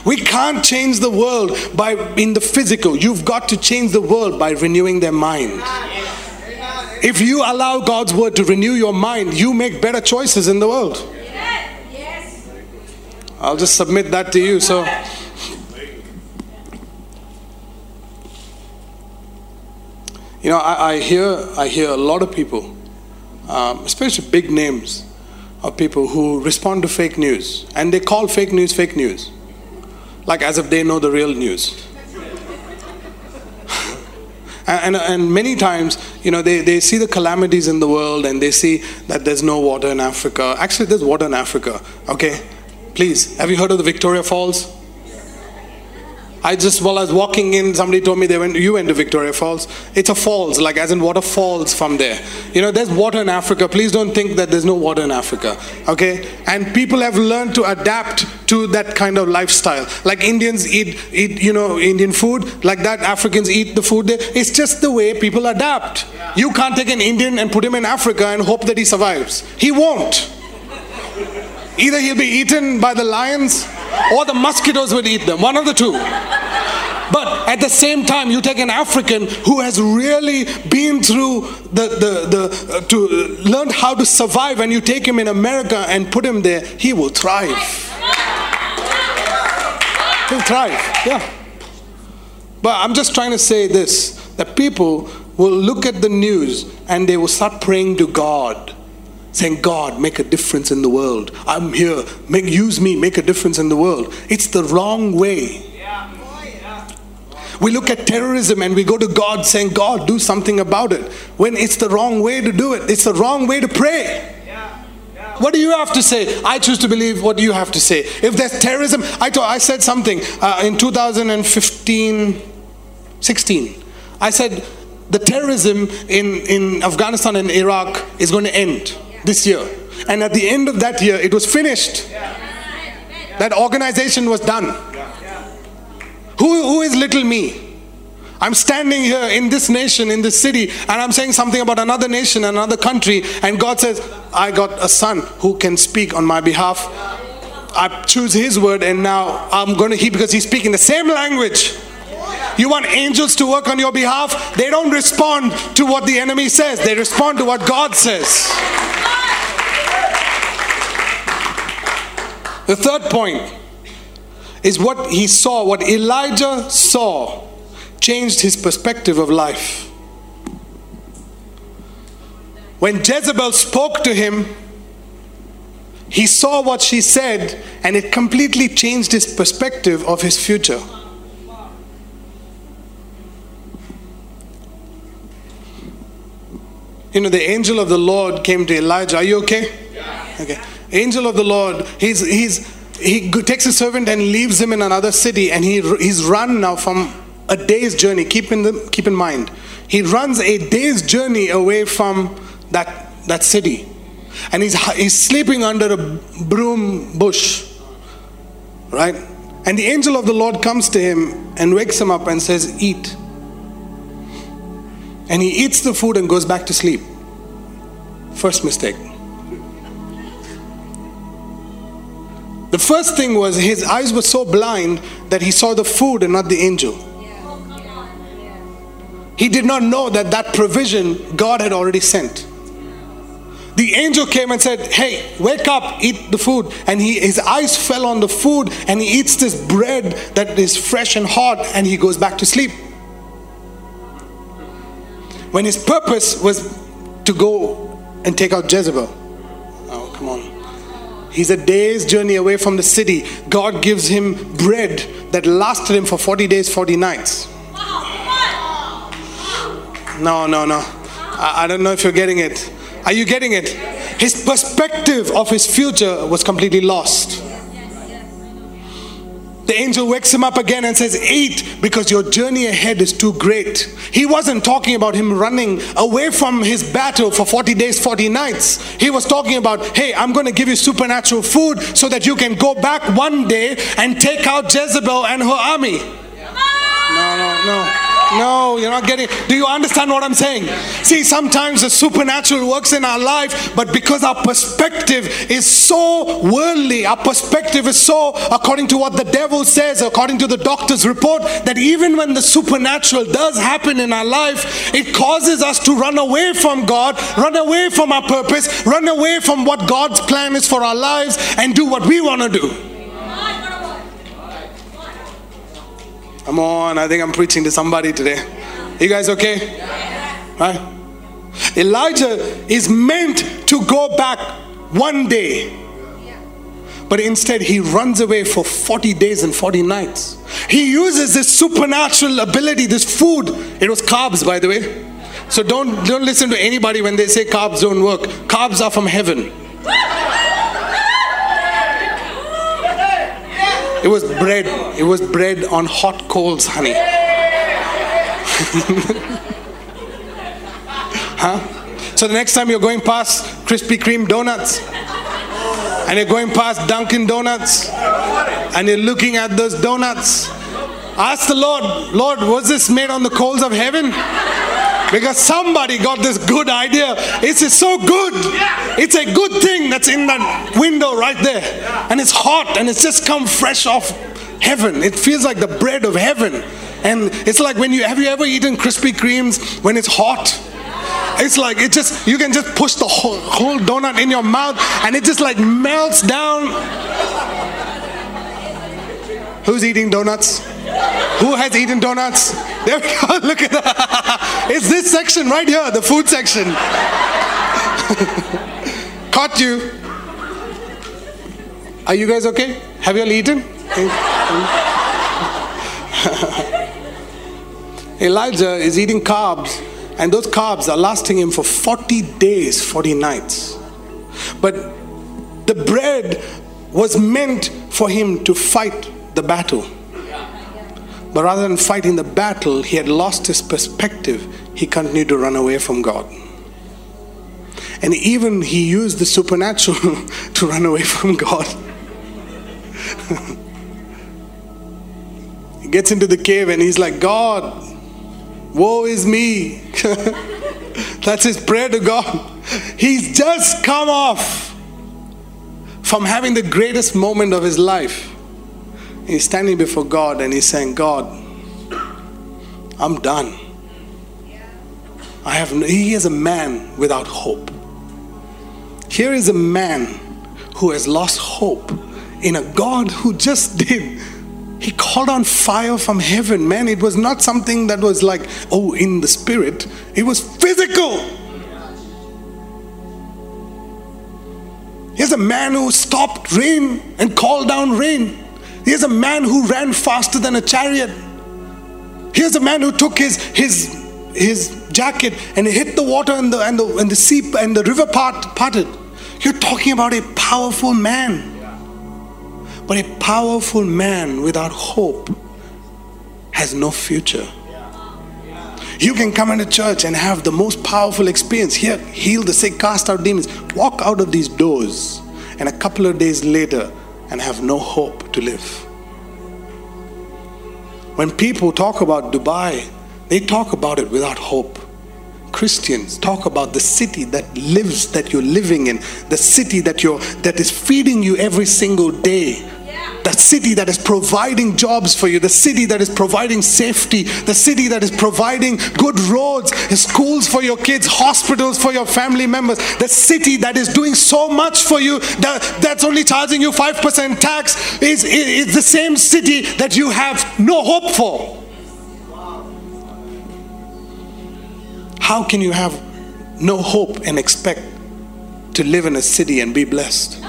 We can't change the world by in the physical. You've got to change the world by renewing their mind. If you allow God's word to renew your mind, you make better choices in the world. I'll just submit that to you. So, you know, I, I hear I hear a lot of people, um, especially big names, of people who respond to fake news, and they call fake news fake news, like as if they know the real news. And, and, many times, you know, they, they see the calamities in the world and they see that there's no water in Africa. Actually, there's water in Africa, okay? Please, have you heard of the Victoria Falls? I just while I was walking in, somebody told me they went. You went to Victoria Falls. It's a falls, like as in water falls from there. You know, there's water in Africa. Please don't think that there's no water in Africa. Okay, and people have learned to adapt to that kind of lifestyle. Like Indians eat, eat, you know, Indian food. Like that, Africans eat the food there. It's just the way people adapt. You can't take an Indian and put him in Africa and hope that he survives. He won't. Either he'll be eaten by the lions or the mosquitoes will eat them. One of the two. But at the same time, you take an African who has really been through the, the, the uh, to learn how to survive, and you take him in America and put him there, he will thrive. He'll thrive, yeah. But I'm just trying to say this that people will look at the news and they will start praying to God saying, God, make a difference in the world. I'm here. Make, use me, make a difference in the world. It's the wrong way. We look at terrorism and we go to God saying, God, do something about it. When it's the wrong way to do it, it's the wrong way to pray. What do you have to say? I choose to believe what you have to say. If there's terrorism, I said something uh, in 2015, 16. I said, the terrorism in, in Afghanistan and Iraq is going to end this year. And at the end of that year, it was finished. That organization was done. Who, who is little me? I'm standing here in this nation, in this city, and I'm saying something about another nation, another country, and God says, I got a son who can speak on my behalf. I choose his word, and now I'm going to hear because he's speaking the same language. You want angels to work on your behalf? They don't respond to what the enemy says, they respond to what God says. The third point is what he saw, what Elijah saw, changed his perspective of life. When Jezebel spoke to him, he saw what she said and it completely changed his perspective of his future. You know, the angel of the Lord came to Elijah. Are you okay? Okay angel of the Lord, he's, he's, he takes his servant and leaves him in another city, and he, he's run now from a day's journey. Keep in, the, keep in mind, he runs a day's journey away from that, that city. And he's, he's sleeping under a broom bush, right? And the angel of the Lord comes to him and wakes him up and says, Eat. And he eats the food and goes back to sleep. First mistake. The first thing was his eyes were so blind that he saw the food and not the angel. He did not know that that provision God had already sent. The angel came and said, Hey, wake up, eat the food. And he, his eyes fell on the food and he eats this bread that is fresh and hot and he goes back to sleep. When his purpose was to go and take out Jezebel. Oh, come on. He's a day's journey away from the city. God gives him bread that lasted him for 40 days, 40 nights. No, no, no. I, I don't know if you're getting it. Are you getting it? His perspective of his future was completely lost. The angel wakes him up again and says, Eat because your journey ahead is too great. He wasn't talking about him running away from his battle for 40 days, 40 nights. He was talking about, Hey, I'm going to give you supernatural food so that you can go back one day and take out Jezebel and her army. No, no, no. No, you're not getting. Do you understand what I'm saying? See, sometimes the supernatural works in our life, but because our perspective is so worldly, our perspective is so according to what the devil says, according to the doctor's report, that even when the supernatural does happen in our life, it causes us to run away from God, run away from our purpose, run away from what God's plan is for our lives, and do what we want to do. Come on, I think I'm preaching to somebody today. You guys okay? Right? Elijah is meant to go back one day. But instead, he runs away for 40 days and 40 nights. He uses this supernatural ability, this food. It was carbs, by the way. So don't, don't listen to anybody when they say carbs don't work. Carbs are from heaven. It was bread. It was bread on hot coals, honey. huh? So the next time you're going past Krispy Kreme donuts and you're going past Dunkin' Donuts and you're looking at those donuts, ask the Lord, Lord, was this made on the coals of heaven? Because somebody got this good idea. It's so good. It's a good thing that's in that window right there. And it's hot and it's just come fresh off heaven. It feels like the bread of heaven. And it's like when you have you ever eaten Krispy Kremes when it's hot? It's like it just you can just push the whole, whole donut in your mouth and it just like melts down. Who's eating donuts? Who has eaten donuts? There we go. Look at that. It's this section right here, the food section. Caught you. Are you guys okay? Have you all eaten? Elijah is eating carbs, and those carbs are lasting him for 40 days, 40 nights. But the bread was meant for him to fight the battle. But rather than fighting the battle, he had lost his perspective. He continued to run away from God. And even he used the supernatural to run away from God. he gets into the cave and he's like, God, woe is me. That's his prayer to God. He's just come off from having the greatest moment of his life. He's standing before God and he's saying, God, I'm done. I have no, he is a man without hope. Here is a man who has lost hope in a God who just did. He called on fire from heaven, man. It was not something that was like, oh, in the spirit, it was physical. Here's a man who stopped rain and called down rain. Here's a man who ran faster than a chariot. Here's a man who took his his his jacket and hit the water and the and the and the sea and the river part parted. You're talking about a powerful man. But a powerful man without hope has no future. You can come into church and have the most powerful experience. Here, heal the sick, cast out demons, walk out of these doors, and a couple of days later, and have no hope to live. When people talk about Dubai, they talk about it without hope. Christians talk about the city that lives that you're living in, the city that you're that is feeding you every single day that city that is providing jobs for you, the city that is providing safety, the city that is providing good roads, schools for your kids, hospitals for your family members, the city that is doing so much for you that, that's only charging you 5% tax is, is the same city that you have no hope for. How can you have no hope and expect to live in a city and be blessed?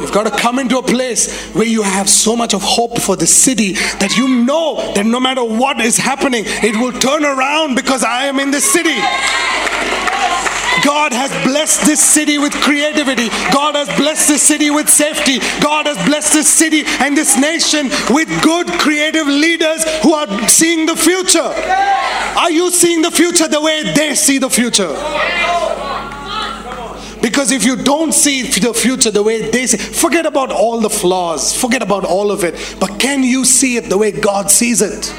You've got to come into a place where you have so much of hope for the city that you know that no matter what is happening, it will turn around because I am in the city. God has blessed this city with creativity. God has blessed this city with safety. God has blessed this city and this nation with good creative leaders who are seeing the future. Are you seeing the future the way they see the future? Because if you don't see the future the way they see, forget about all the flaws, forget about all of it. But can you see it the way God sees it?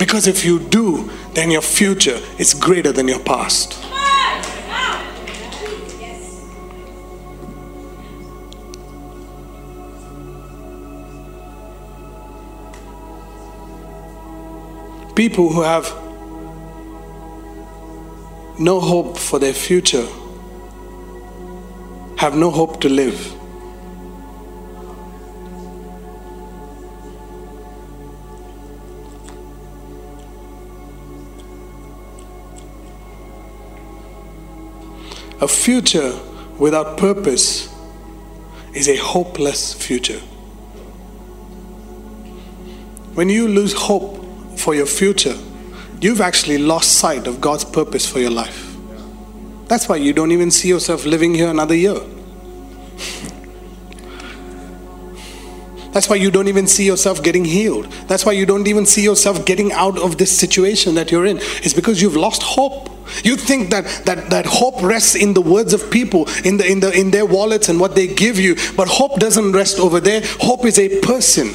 Because if you do, then your future is greater than your past. People who have no hope for their future have no hope to live. A future without purpose is a hopeless future. When you lose hope for your future, you've actually lost sight of God's purpose for your life. That's why you don't even see yourself living here another year. That's why you don't even see yourself getting healed. That's why you don't even see yourself getting out of this situation that you're in. It's because you've lost hope. You think that, that, that hope rests in the words of people, in, the, in, the, in their wallets and what they give you. But hope doesn't rest over there. Hope is a person.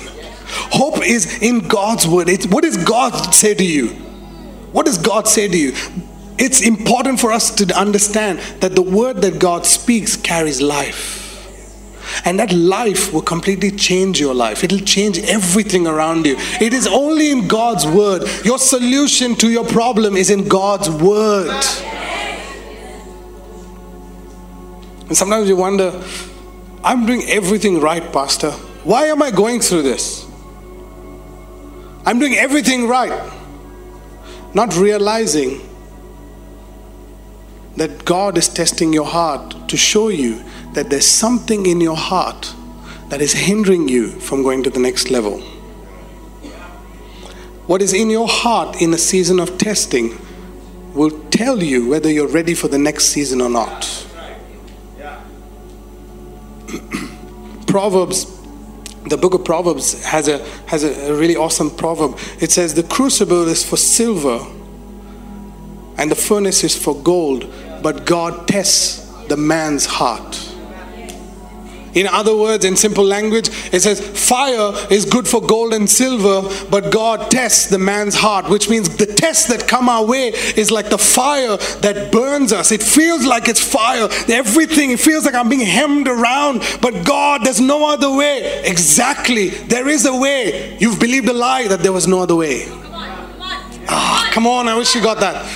Hope is in God's word. It's, what does God say to you? What does God say to you? It's important for us to understand that the word that God speaks carries life. And that life will completely change your life. It'll change everything around you. It is only in God's word. Your solution to your problem is in God's word. And sometimes you wonder, I'm doing everything right, Pastor. Why am I going through this? I'm doing everything right. Not realizing that God is testing your heart to show you that there's something in your heart that is hindering you from going to the next level. What is in your heart in a season of testing will tell you whether you're ready for the next season or not. Proverbs, the book of Proverbs has a has a, really awesome proverb. It says, "The crucible is for silver, and the furnace is for gold, but God tests the man's heart." In other words, in simple language, it says fire is good for gold and silver, but God tests the man's heart, which means the tests that come our way is like the fire that burns us. It feels like it's fire. Everything, it feels like I'm being hemmed around, but God, there's no other way. Exactly. There is a way. You've believed a lie that there was no other way. Ah, come on, I wish you got that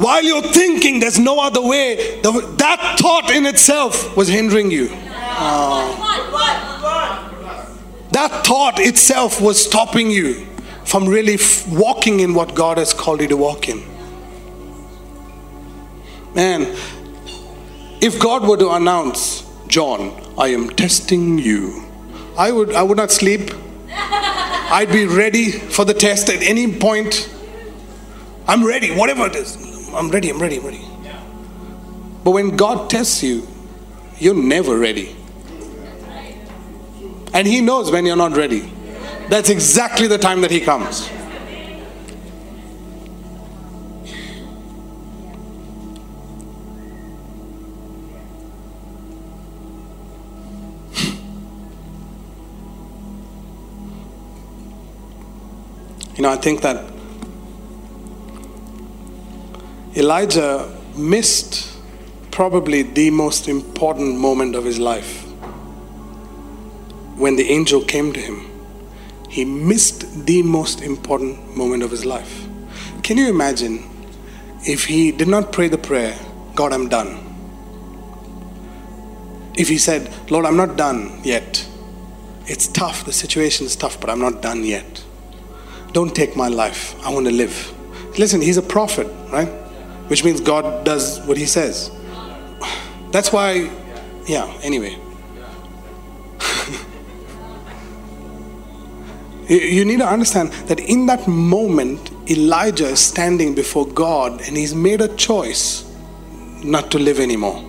while you're thinking there's no other way, the, that thought in itself was hindering you. That thought itself was stopping you from really f- walking in what God has called you to walk in. Man, if God were to announce, John, I am testing you, I would, I would not sleep. I'd be ready for the test at any point. I'm ready, whatever it is. I'm ready, I'm ready, I'm ready. But when God tests you, you're never ready. And He knows when you're not ready. That's exactly the time that He comes. You know, I think that Elijah missed probably the most important moment of his life when the angel came to him. He missed the most important moment of his life. Can you imagine if he did not pray the prayer, God, I'm done? If he said, Lord, I'm not done yet. It's tough, the situation is tough, but I'm not done yet. Don't take my life. I want to live. Listen, he's a prophet, right? Which means God does what He says. That's why, yeah, anyway. You, need to understand that in that moment, Elijah is standing before God and he's made a choice not to live anymore.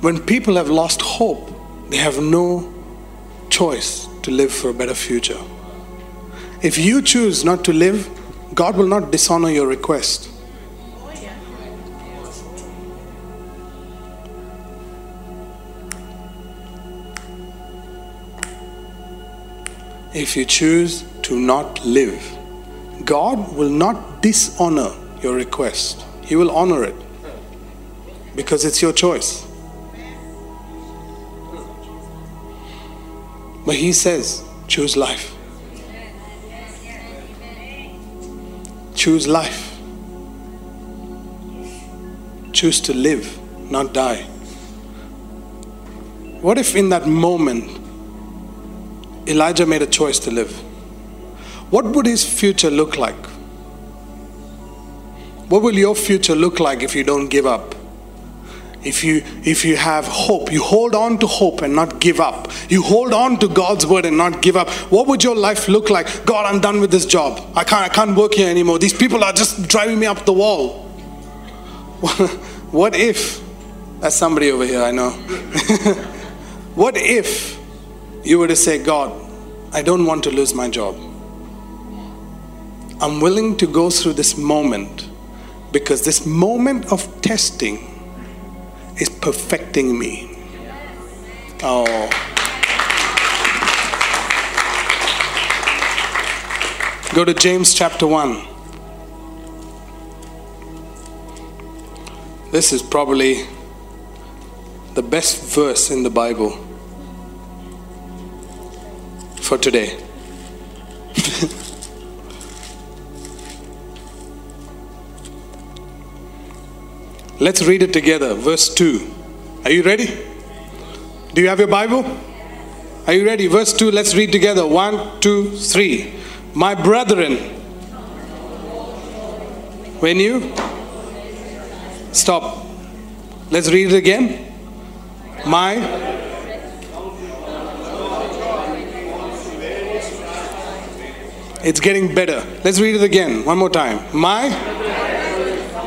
When people have lost hope, they have no choice to live for a better future. If you choose not to live, God will not dishonor your request. If you choose to not live, God will not dishonor your request. He will honor it because it's your choice. But He says, choose life. Choose life. Choose to live, not die. What if in that moment Elijah made a choice to live? What would his future look like? What will your future look like if you don't give up? If you if you have hope, you hold on to hope and not give up. You hold on to God's word and not give up. What would your life look like? God, I'm done with this job. I can't I can't work here anymore. These people are just driving me up the wall. what if that's somebody over here, I know. what if you were to say, God, I don't want to lose my job. I'm willing to go through this moment because this moment of testing is perfecting me. Oh. Go to James chapter 1. This is probably the best verse in the Bible for today. Let's read it together. Verse 2. Are you ready? Do you have your Bible? Are you ready? Verse 2. Let's read together. One, two, three. My brethren, when you stop, let's read it again. My it's getting better. Let's read it again. One more time. My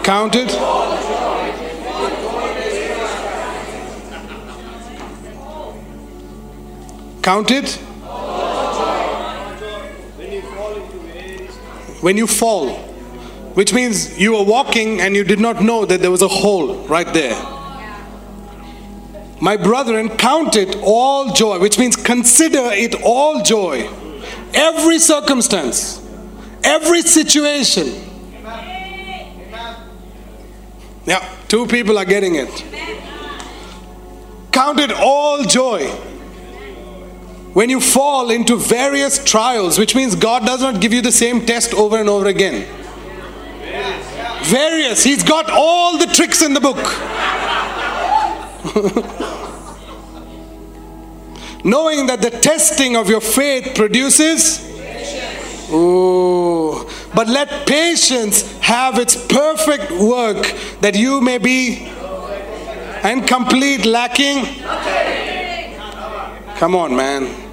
counted Count it. When you fall, which means you were walking and you did not know that there was a hole right there. My brethren, count it all joy, which means consider it all joy. Every circumstance, every situation. Yeah, two people are getting it. Count it all joy when you fall into various trials, which means God does not give you the same test over and over again. Various, He's got all the tricks in the book. Knowing that the testing of your faith produces. Oh, but let patience have its perfect work that you may be and complete lacking. Come on, man.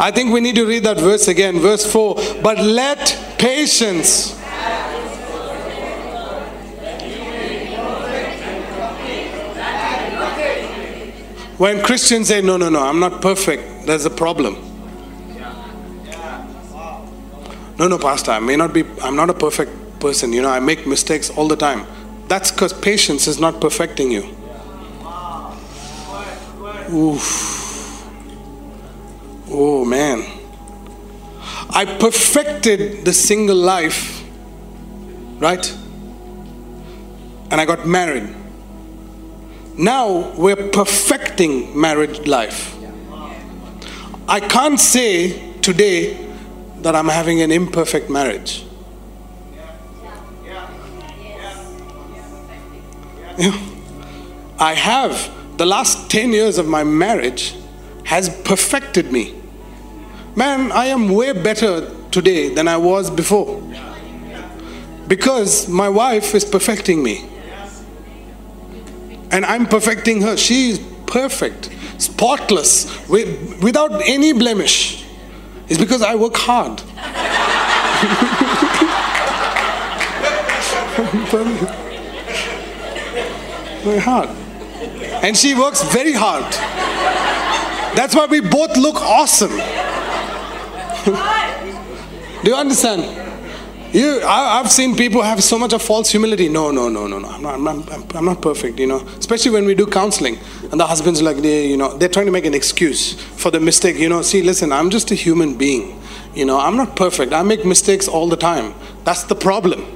I think we need to read that verse again, verse 4. But let patience. When Christians say, no, no, no, I'm not perfect, there's a problem. No, no, Pastor, I may not be, I'm not a perfect person. You know, I make mistakes all the time. That's because patience is not perfecting you. Oof. Oh man. I perfected the single life, right? And I got married. Now we're perfecting married life. I can't say today that I'm having an imperfect marriage. I have the last 10 years of my marriage has perfected me. Man, I am way better today than I was before. Because my wife is perfecting me. And I'm perfecting her. She is perfect. spotless, with, without any blemish, It's because I work hard. very hard. And she works very hard. That's why we both look awesome. Do you understand? You, I, have seen people have so much of false humility. No, no, no, no, no. I'm not, I'm, not, I'm not perfect, you know. Especially when we do counseling, and the husband's like, they, you know, they're trying to make an excuse for the mistake. You know, see, listen, I'm just a human being. You know, I'm not perfect. I make mistakes all the time. That's the problem.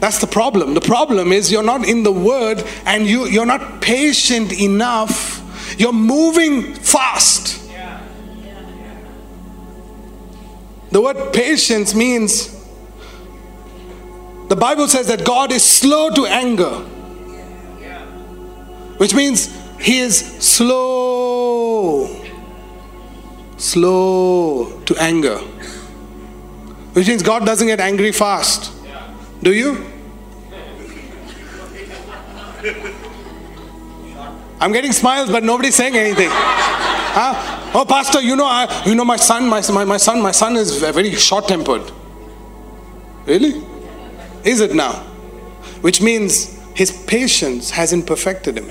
That's the problem. The problem is you're not in the word and you, you're not patient enough. You're moving fast. The word patience means the Bible says that God is slow to anger, which means He is slow, slow to anger, which means God doesn't get angry fast. Do you? I'm getting smiles, but nobody's saying anything. Huh? Oh, Pastor, you know, I, you know, my son, my, my, my son, my son is very short-tempered. Really? Is it now? Which means his patience hasn't perfected him.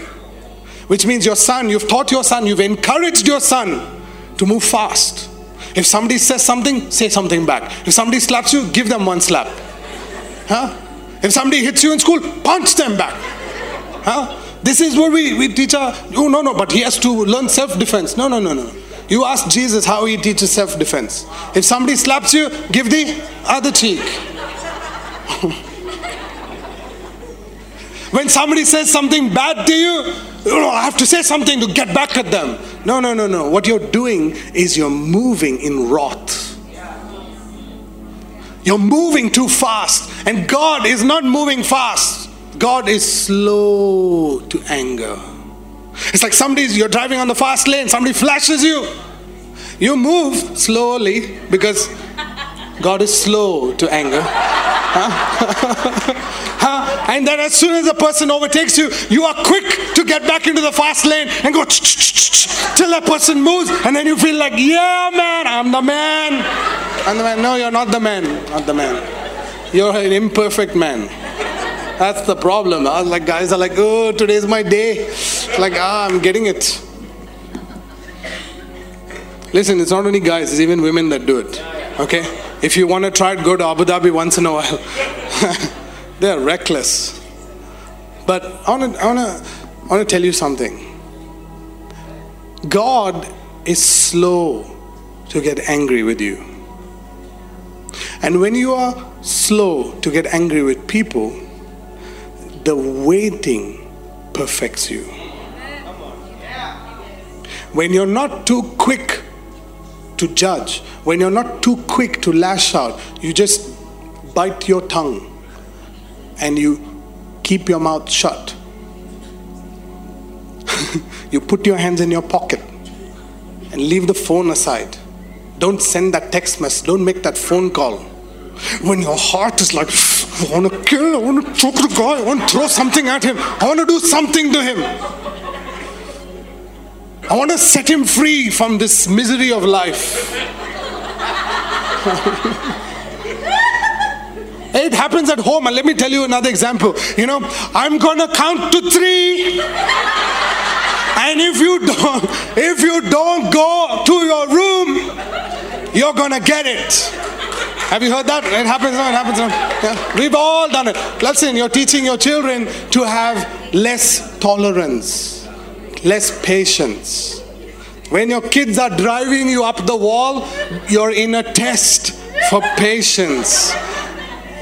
Which means your son, you've taught your son, you've encouraged your son to move fast. If somebody says something, say something back. If somebody slaps you, give them one slap. Huh? If somebody hits you in school, punch them back. Huh? This is what we, we teach our, oh no, no, but he has to learn self-defense. No, no, no, no. You ask Jesus how he teaches self defense. If somebody slaps you, give the other cheek. when somebody says something bad to you, you know, I have to say something to get back at them. No, no, no, no. What you're doing is you're moving in wrath. You're moving too fast, and God is not moving fast. God is slow to anger. It's like somebody's, you're driving on the fast lane, somebody flashes you. You move slowly because God is slow to anger. Huh? huh? And then as soon as a person overtakes you, you are quick to get back into the fast lane and go till that person moves. And then you feel like, yeah, man, I'm the man. I'm the man. No, you're not the man. Not the man. You're an imperfect man. That's the problem. I was like, guys are like, oh, today's my day. like, ah, I'm getting it. Listen, it's not only guys, it's even women that do it. Okay? If you want to try it, go to Abu Dhabi once in a while. They're reckless. But I want to I wanna, I wanna tell you something. God is slow to get angry with you. And when you are slow to get angry with people, the waiting perfects you. When you're not too quick to judge, when you're not too quick to lash out, you just bite your tongue and you keep your mouth shut. you put your hands in your pocket and leave the phone aside. Don't send that text message, don't make that phone call. When your heart is like, I want to kill, I want to choke the guy, I want to throw something at him, I want to do something to him. I want to set him free from this misery of life. it happens at home, and let me tell you another example. You know, I'm gonna count to three. And if you don't, if you don't go to your room, you're gonna get it. Have you heard that? It happens now, it happens now. Yeah. We've all done it. Listen, you're teaching your children to have less tolerance, less patience. When your kids are driving you up the wall, you're in a test for patience.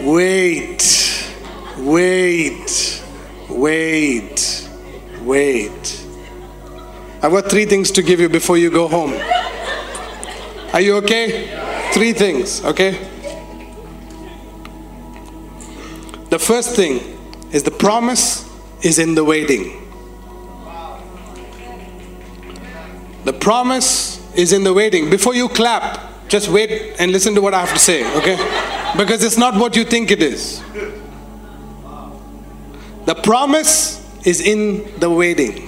Wait, wait, wait, wait. I've got three things to give you before you go home. Are you okay? Three things, okay? The first thing is the promise is in the waiting. The promise is in the waiting. Before you clap, just wait and listen to what I have to say, okay? Because it's not what you think it is. The promise is in the waiting.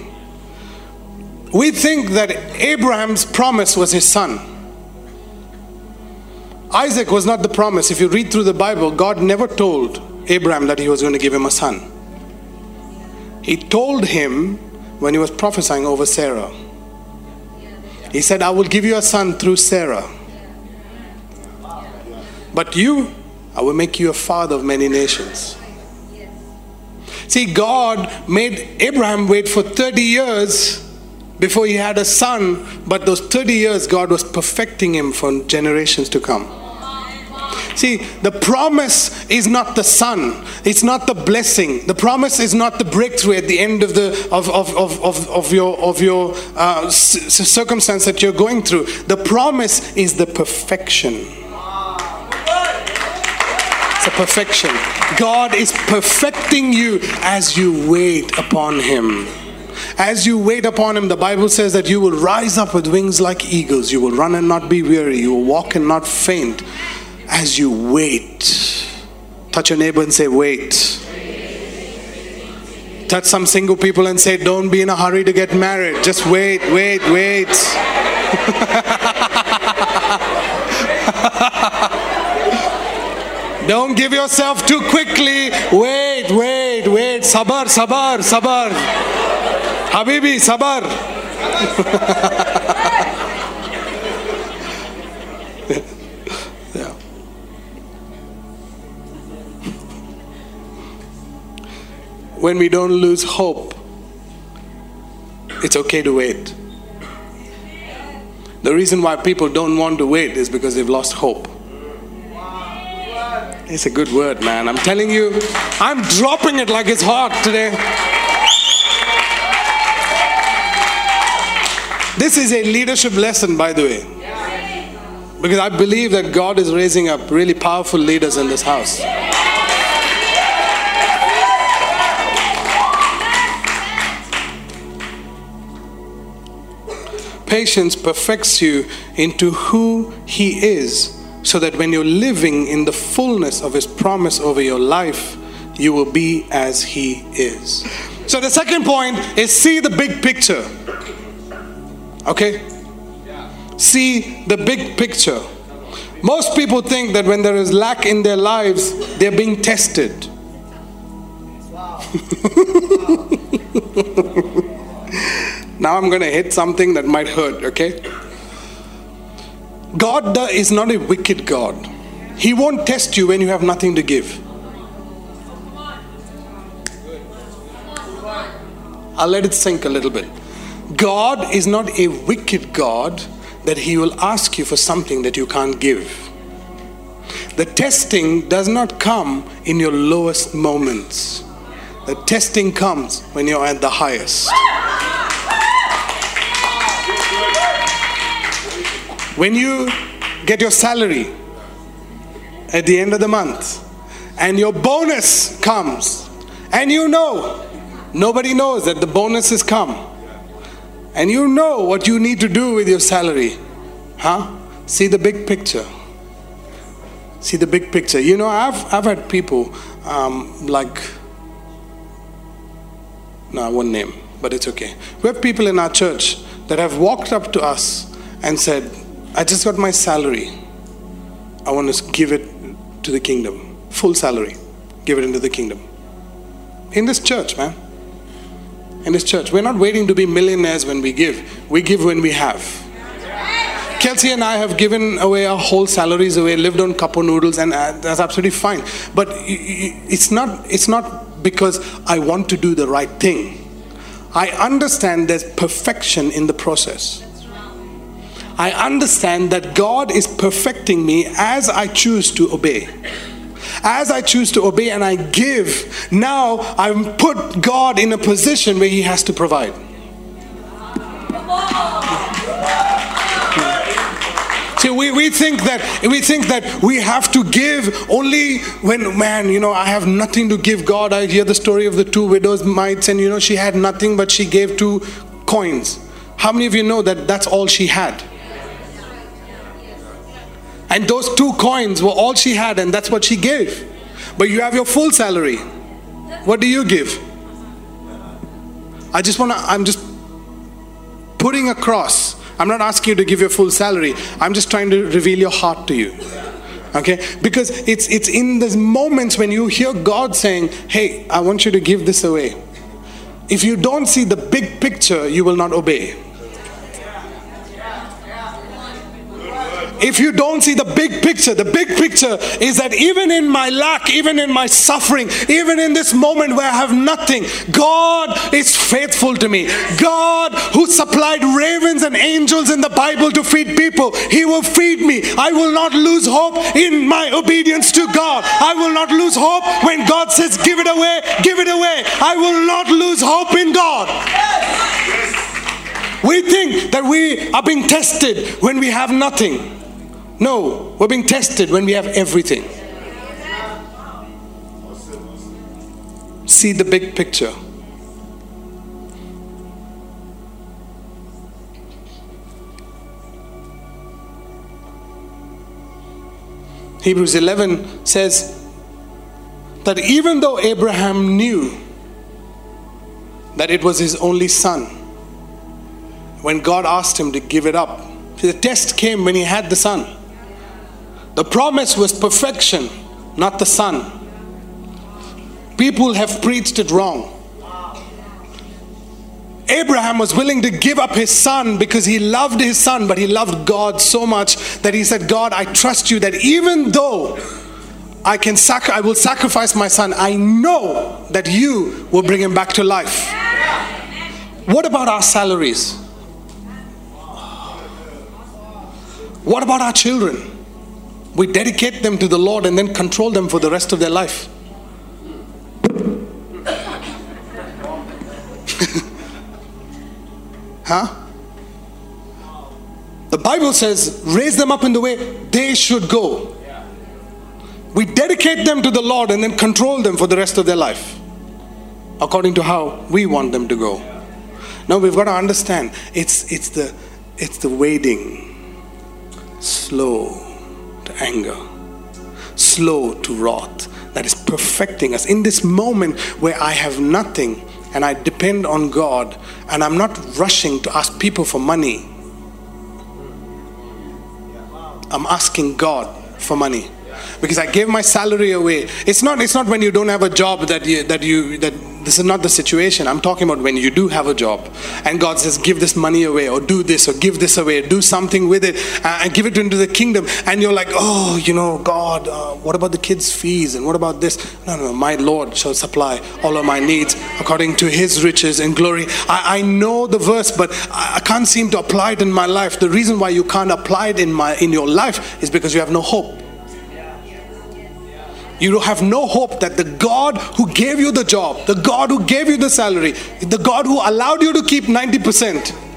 we think that Abraham's promise was his son. Isaac was not the promise. If you read through the Bible, God never told Abraham that he was going to give him a son. He told him when he was prophesying over Sarah. He said, I will give you a son through Sarah. But you, I will make you a father of many nations. See, God made Abraham wait for 30 years before he had a son, but those 30 years, God was perfecting him for generations to come. See, the promise is not the son. It's not the blessing. The promise is not the breakthrough at the end of the of, of, of, of, of your of your uh, circumstance that you're going through. The promise is the perfection. It's a perfection. God is perfecting you as you wait upon Him. As you wait upon Him, the Bible says that you will rise up with wings like eagles. You will run and not be weary. You will walk and not faint as you wait. Touch your neighbor and say, Wait. Touch some single people and say, Don't be in a hurry to get married. Just wait, wait, wait. Don't give yourself too quickly. Wait, wait, wait. Sabar, sabar, sabar. Habibi, sabar. When we don't lose hope, it's okay to wait. The reason why people don't want to wait is because they've lost hope. It's a good word, man. I'm telling you, I'm dropping it like it's hot today. This is a leadership lesson, by the way. Because I believe that God is raising up really powerful leaders in this house. Patience perfects you into who He is, so that when you're living in the fullness of His promise over your life, you will be as He is. So, the second point is see the big picture. Okay? See the big picture. Most people think that when there is lack in their lives, they're being tested. now I'm going to hit something that might hurt, okay? God is not a wicked God. He won't test you when you have nothing to give. I'll let it sink a little bit. God is not a wicked God that He will ask you for something that you can't give. The testing does not come in your lowest moments, the testing comes when you're at the highest. When you get your salary at the end of the month and your bonus comes, and you know, nobody knows that the bonus has come and you know what you need to do with your salary. Huh? See the big picture. See the big picture. You know, I've, I've had people um, like, no, I won't name, but it's okay. We have people in our church that have walked up to us and said, I just got my salary. I want to give it to the kingdom. Full salary. Give it into the kingdom. In this church, man in this church. We're not waiting to be millionaires when we give, we give when we have. Kelsey and I have given away our whole salaries away, lived on cup of noodles, and uh, that's absolutely fine. But it's not, it's not because I want to do the right thing. I understand there's perfection in the process. I understand that God is perfecting me as I choose to obey. As I choose to obey and I give, now I've put God in a position where He has to provide. See, we, we think that we think that we have to give only when man, you know, I have nothing to give God. I hear the story of the two widows' mites, and you know, she had nothing but she gave two coins. How many of you know that that's all she had? And those two coins were all she had, and that's what she gave. But you have your full salary. What do you give? I just want to, I'm just putting across, I'm not asking you to give your full salary. I'm just trying to reveal your heart to you. Okay? Because it's it's in those moments when you hear God saying, "Hey, I want you to give this away." If you don't see the big picture, you will not obey. If you don't see the big picture, the big picture is that even in my lack, even in my suffering, even in this moment where I have nothing, God is faithful to me. God, who supplied ravens and angels in the Bible to feed people, He will feed me. I will not lose hope in my obedience to God. I will not lose hope when God says, Give it away, give it away. I will not lose hope in God. We think that we are being tested when we have nothing. No, we're being tested when we have everything. See the big picture. Hebrews 11 says that even though Abraham knew that it was his only son, when God asked him to give it up, the test came when he had the son. The promise was perfection, not the Son. People have preached it wrong. Abraham was willing to give up his son because he loved his son, but he loved God so much that he said, God, I trust you that even though I can sac- I will sacrifice my son, I know that you will bring him back to life. What about our salaries? What about our children? We dedicate them to the Lord and then control them for the rest of their life. huh? The Bible says, raise them up in the way they should go. We dedicate them to the Lord and then control them for the rest of their life according to how we want them to go. Now we've got to understand it's, it's, the, it's the waiting, slow, anger, slow to wrath, that is perfecting us. In this moment where I have nothing and I depend on God and I'm not rushing to ask people for money, I'm asking God for money because I gave my salary away. It's not it's not when you don't have a job that you that you that this is not the situation. I'm talking about when you do have a job and God says, give this money away or do this or give this away, do something with it uh, and give it into the kingdom. And you're like, oh, you know, God, uh, what about the kids' fees and what about this? No, no, my Lord shall supply all of my needs according to his riches and glory. I, I know the verse, but I, I can't seem to apply it in my life. The reason why you can't apply it in, my, in your life is because you have no hope. You have no hope that the God who gave you the job, the God who gave you the salary, the God who allowed you to keep 90%,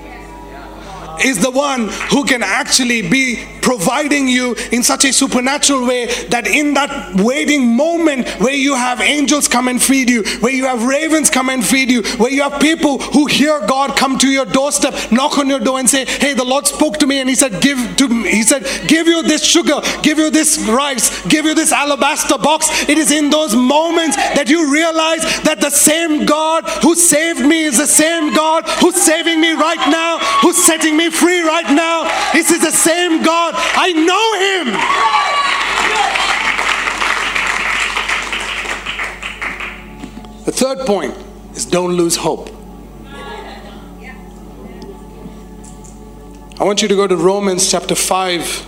is the one who can actually be providing you in such a supernatural way that in that waiting moment where you have angels come and feed you, where you have ravens come and feed you, where you have people who hear God come to your doorstep, knock on your door and say, Hey, the Lord spoke to me and He said, Give to me, He said, Give you this sugar, give you this rice, give you this alabaster box. It is in those moments that you realize that the same God who saved me is the same God who's saving me right now, who's setting me free right now. This is the same God I know him. The third point is don't lose hope. I want you to go to Romans chapter 5.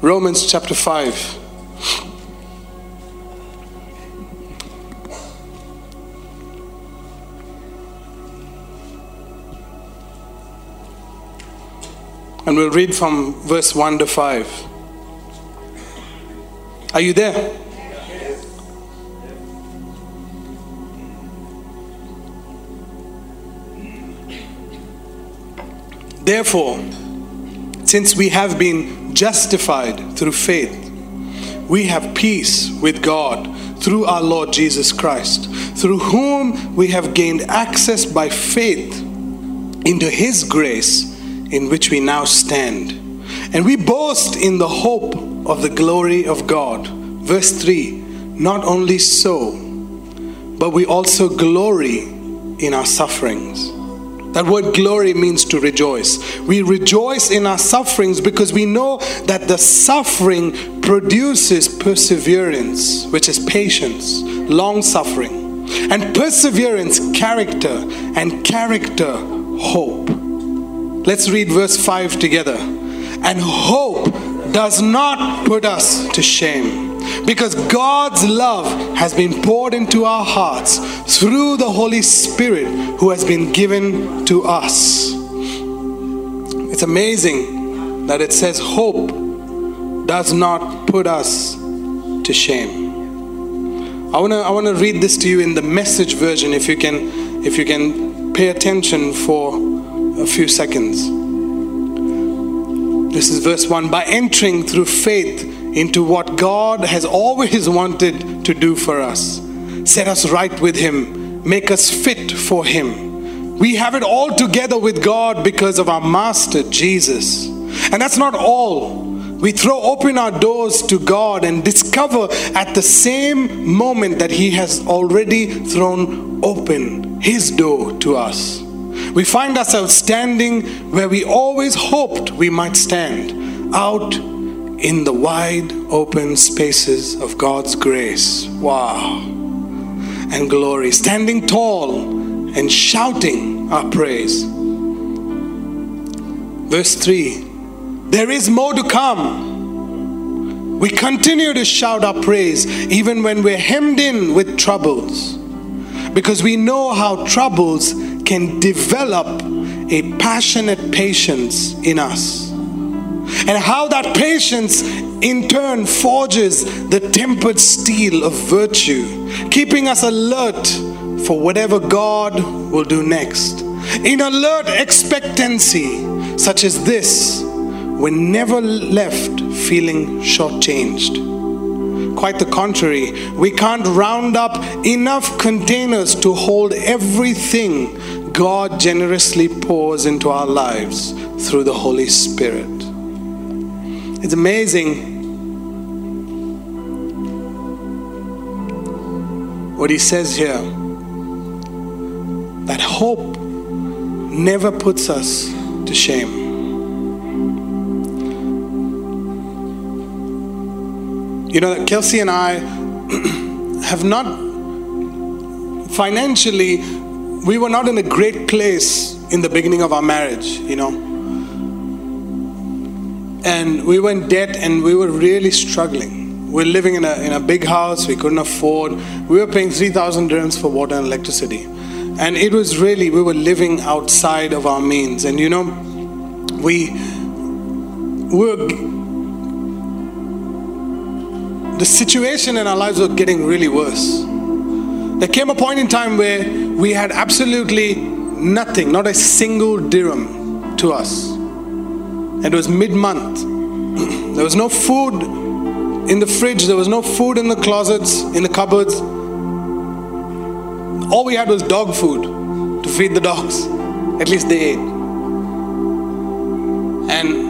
Romans chapter 5. And we'll read from verse 1 to 5. Are you there? Therefore, since we have been justified through faith, we have peace with God through our Lord Jesus Christ, through whom we have gained access by faith into His grace in which we now stand. And we boast in the hope of the glory of God. Verse 3 Not only so, but we also glory in our sufferings. That word glory means to rejoice. We rejoice in our sufferings because we know that the suffering produces perseverance, which is patience, long suffering, and perseverance, character, and character, hope. Let's read verse 5 together. And hope does not put us to shame because God's love has been poured into our hearts through the Holy Spirit who has been given to us. It's amazing that it says hope does not put us to shame. I want to I want to read this to you in the message version if you can if you can pay attention for a few seconds. This is verse 1 by entering through faith into what God has always wanted to do for us. Set us right with Him, make us fit for Him. We have it all together with God because of our Master Jesus. And that's not all. We throw open our doors to God and discover at the same moment that He has already thrown open His door to us. We find ourselves standing where we always hoped we might stand, out in the wide open spaces of God's grace. Wow. And glory, standing tall and shouting our praise. Verse 3 There is more to come. We continue to shout our praise even when we're hemmed in with troubles because we know how troubles can develop a passionate patience in us and how that patience in turn forges the tempered steel of virtue, keeping us alert for whatever God will do next. In alert expectancy, such as this, we're never left feeling shortchanged. Quite the contrary, we can't round up enough containers to hold everything God generously pours into our lives through the Holy Spirit. It's amazing what he says here that hope never puts us to shame. You know, that Kelsey and I have not financially, we were not in a great place in the beginning of our marriage, you know and we were in debt and we were really struggling. We were living in a, in a big house, we couldn't afford. We were paying 3,000 dirhams for water and electricity. And it was really, we were living outside of our means. And you know, we, we were, the situation in our lives was getting really worse. There came a point in time where we had absolutely nothing, not a single dirham to us. It was mid month. there was no food in the fridge, there was no food in the closets, in the cupboards. All we had was dog food to feed the dogs. At least they ate. And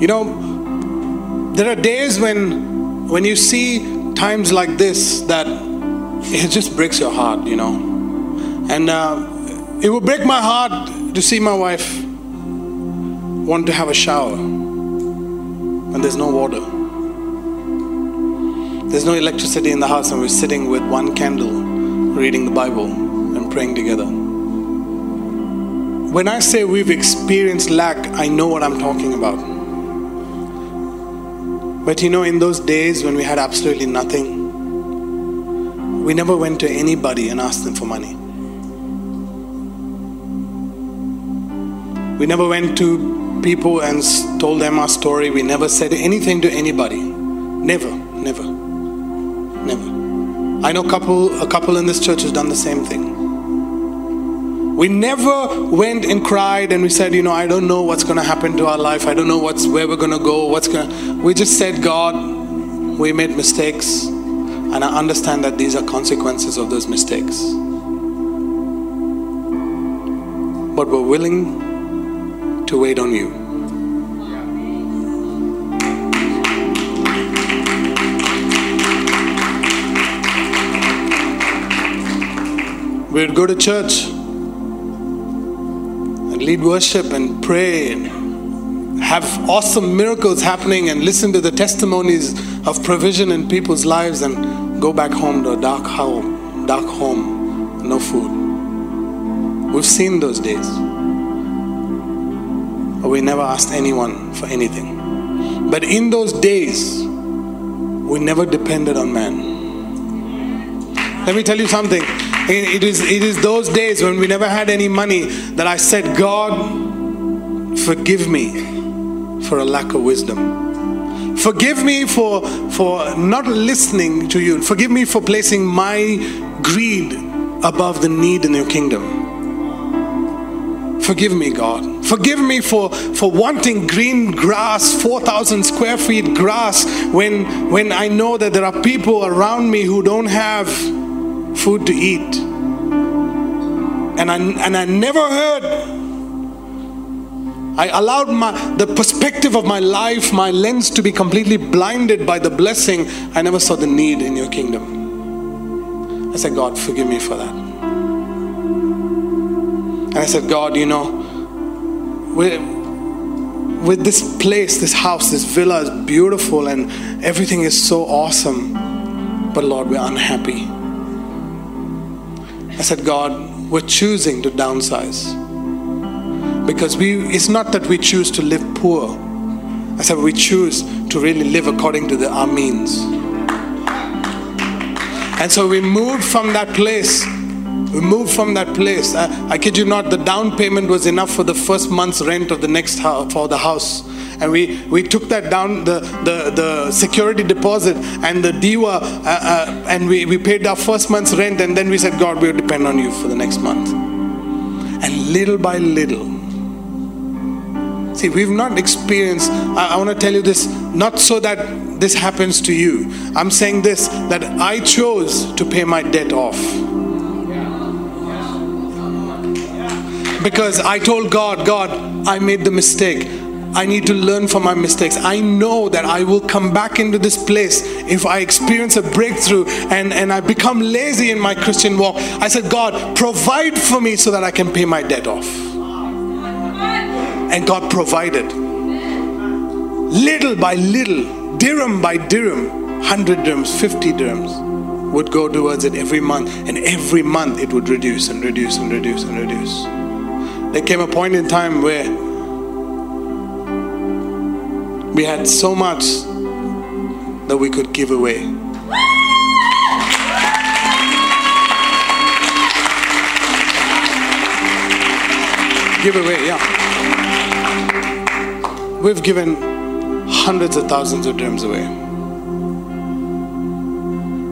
you know there are days when when you see times like this that it just breaks your heart, you know. And uh, it would break my heart to see my wife want to have a shower and there's no water. There's no electricity in the house, and we're sitting with one candle reading the Bible and praying together. When I say we've experienced lack, I know what I'm talking about. But you know, in those days when we had absolutely nothing, we never went to anybody and asked them for money. We never went to people and told them our story. We never said anything to anybody. Never, never, never. I know a couple, a couple in this church has done the same thing. We never went and cried and we said, you know, I don't know what's going to happen to our life. I don't know what's where we're going to go. What's going to We just said, God, we made mistakes and I understand that these are consequences of those mistakes. But we're willing to wait on you. we'd go to church lead worship and pray and have awesome miracles happening and listen to the testimonies of provision in people's lives and go back home to a dark home, dark home, no food. We've seen those days. But we never asked anyone for anything. But in those days, we never depended on man. Let me tell you something. It is, it is those days when we never had any money that I said, God, forgive me for a lack of wisdom. Forgive me for, for not listening to you. Forgive me for placing my greed above the need in your kingdom. Forgive me, God. Forgive me for, for wanting green grass, 4,000 square feet grass, when, when I know that there are people around me who don't have food to eat. And I, and I never heard I allowed my, the perspective of my life, my lens to be completely blinded by the blessing. I never saw the need in your kingdom. I said, God, forgive me for that. And I said, God, you know, with, with this place, this house, this villa is beautiful and everything is so awesome. But Lord, we're unhappy. I said, God, we're choosing to downsize. Because we it's not that we choose to live poor. I said we choose to really live according to the, our means. And so we moved from that place we moved from that place. I, I kid you not, the down payment was enough for the first month's rent of the next house, for the house. And we, we took that down, the, the, the security deposit and the DEWA, uh, uh, and we, we paid our first month's rent. And then we said, God, we'll depend on you for the next month. And little by little, see, we've not experienced, I, I want to tell you this, not so that this happens to you. I'm saying this, that I chose to pay my debt off. because I told God, God, I made the mistake. I need to learn from my mistakes. I know that I will come back into this place if I experience a breakthrough and, and I become lazy in my Christian walk. I said, God, provide for me so that I can pay my debt off. And God provided. Little by little, dirham by dirham, 100 dirhams, 50 dirhams would go towards it every month. And every month it would reduce and reduce and reduce and reduce. There came a point in time where we had so much that we could give away. Give away, yeah. We've given hundreds of thousands of dirhams away.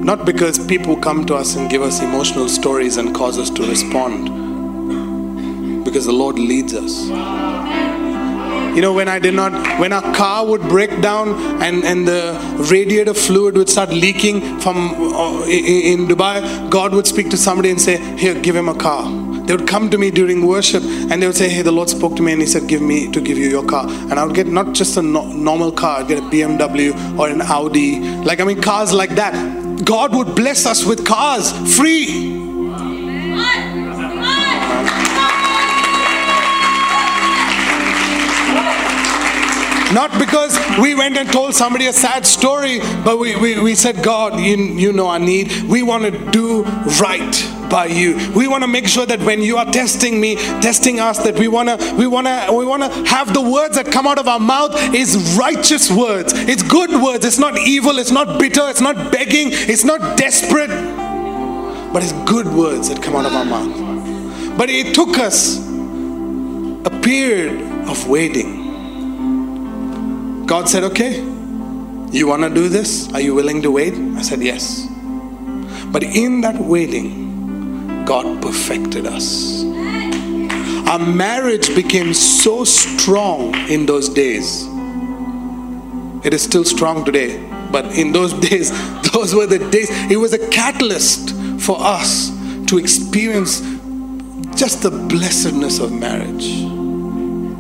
Not because people come to us and give us emotional stories and cause us to respond, because the Lord leads us. You know, when I did not, when a car would break down and, and the radiator fluid would start leaking from uh, in Dubai, God would speak to somebody and say, Here, give him a car. They would come to me during worship and they would say, Hey, the Lord spoke to me and He said, Give me to give you your car. And I would get not just a no- normal car, I'd get a BMW or an Audi. Like, I mean, cars like that. God would bless us with cars free. Not because we went and told somebody a sad story, but we, we, we said, God, you, you know our need. We want to do right by you. We want to make sure that when you are testing me, testing us, that we want to we want to we want to have the words that come out of our mouth is righteous words. It's good words. It's not evil. It's not bitter. It's not begging. It's not desperate. But it's good words that come out of our mouth. But it took us a period of waiting. God said, Okay, you want to do this? Are you willing to wait? I said, Yes. But in that waiting, God perfected us. Our marriage became so strong in those days. It is still strong today, but in those days, those were the days. It was a catalyst for us to experience just the blessedness of marriage.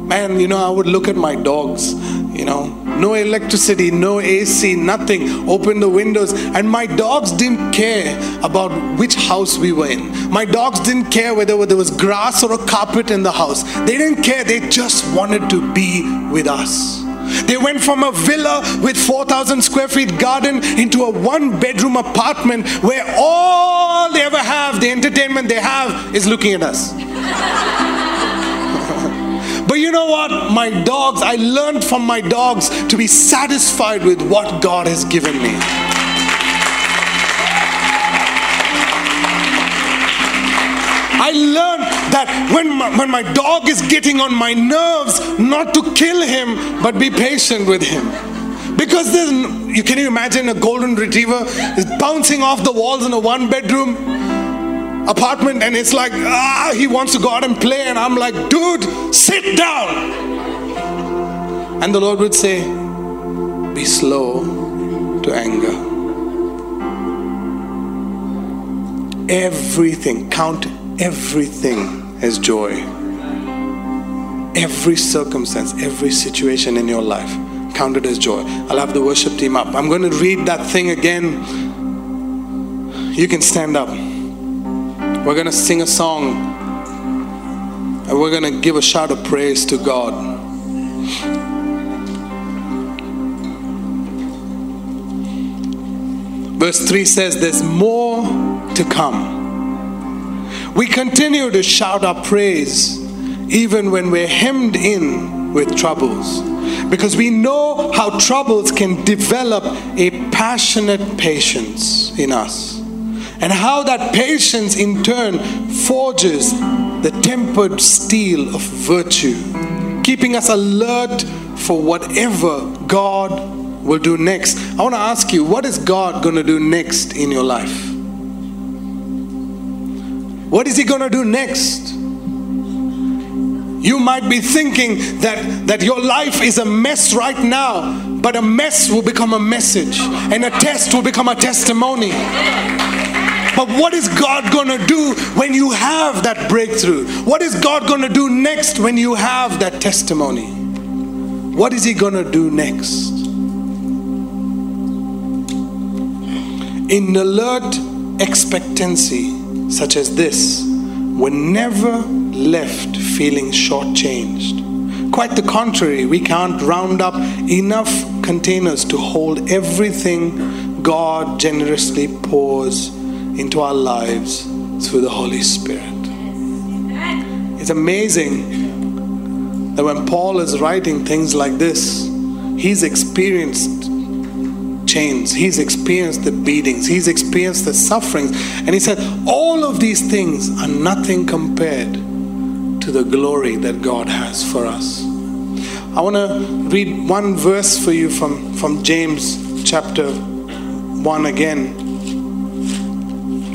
Man, you know, I would look at my dogs, you know, no electricity, no AC, nothing. Open the windows, and my dogs didn't care about which house we were in. My dogs didn't care whether there was grass or a carpet in the house. They didn't care, they just wanted to be with us. They went from a villa with 4,000 square feet garden into a one bedroom apartment where all they ever have, the entertainment they have, is looking at us. But you know what? My dogs, I learned from my dogs to be satisfied with what God has given me. I learned that when my, when my dog is getting on my nerves, not to kill him, but be patient with him. Because there's, you can you imagine a golden retriever is bouncing off the walls in a one bedroom apartment and it's like, ah, he wants to go out and play. And I'm like, dude, sit down. And the Lord would say, be slow to anger. Everything, count everything as joy. Every circumstance, every situation in your life, count it as joy. I'll have the worship team up. I'm going to read that thing again. You can stand up. We're going to sing a song and we're going to give a shout of praise to God. Verse 3 says, There's more to come. We continue to shout our praise even when we're hemmed in with troubles because we know how troubles can develop a passionate patience in us and how that patience in turn forges the tempered steel of virtue keeping us alert for whatever God will do next. I want to ask you, what is God going to do next in your life? What is he going to do next? You might be thinking that, that your life is a mess right now, but a mess will become a message, and a test will become a testimony. But what is God going to do when you have that breakthrough? What is God going to do next when you have that testimony? What is He going to do next? In alert expectancy, such as this we're never left feeling shortchanged. Quite the contrary, we can't round up enough containers to hold everything God generously pours into our lives through the Holy Spirit. It's amazing that when Paul is writing things like this, he's experienced chains, he's experienced the beatings, he's experienced the sufferings. And he said, All of these things are nothing compared to the glory that God has for us. I want to read one verse for you from, from James chapter 1 again.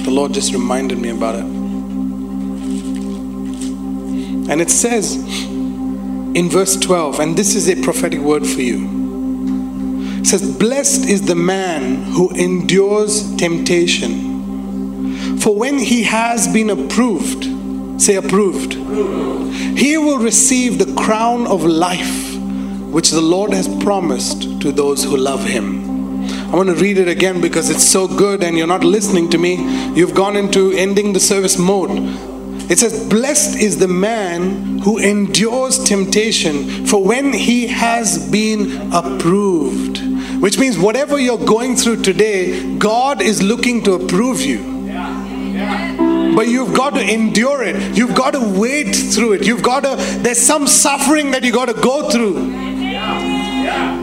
The Lord just reminded me about it. And it says in verse 12, and this is a prophetic word for you. It says, Blessed is the man who endures temptation. For when he has been approved, say approved, approved, he will receive the crown of life which the Lord has promised to those who love him. I want to read it again because it's so good and you're not listening to me. You've gone into ending the service mode. It says, Blessed is the man who endures temptation, for when he has been approved, which means whatever you're going through today, God is looking to approve you. But you've got to endure it. You've got to wait through it. You've got to, there's some suffering that you got to go through.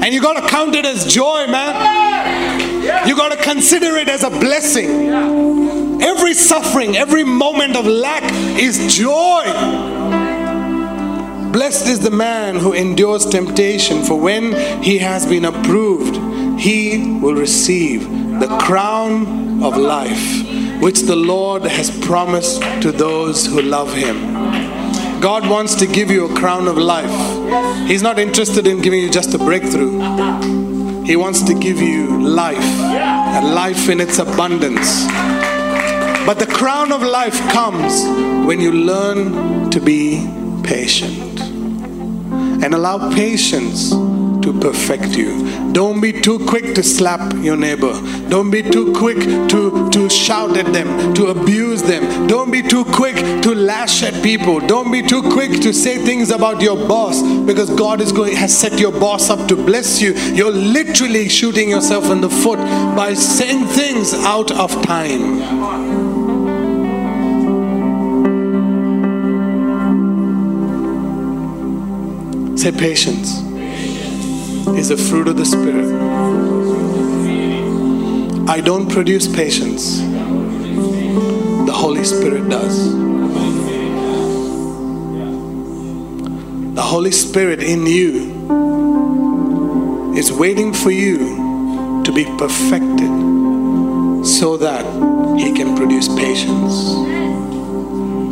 And you got to count it as joy, man. You got to consider it as a blessing. Every suffering, every moment of lack is joy. Blessed is the man who endures temptation, for when he has been approved, he will receive the crown of life, which the Lord has promised to those who love him. God wants to give you a crown of life. He's not interested in giving you just a breakthrough. He wants to give you life, and life in its abundance. But the crown of life comes when you learn to be patient. and allow patience to perfect you. Don't be too quick to slap your neighbor. Don't be too quick to, to shout at them, to abuse them. Don't be too quick to lash at people. Don't be too quick to say things about your boss because God is going has set your boss up to bless you. You're literally shooting yourself in the foot by saying things out of time. Say patience is a fruit of the Spirit. I don't produce patience, the Holy Spirit does. The Holy Spirit in you is waiting for you to be perfected so that He can produce patience.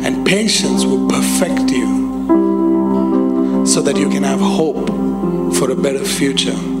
And patience will perfect you so that you can have hope for a better future.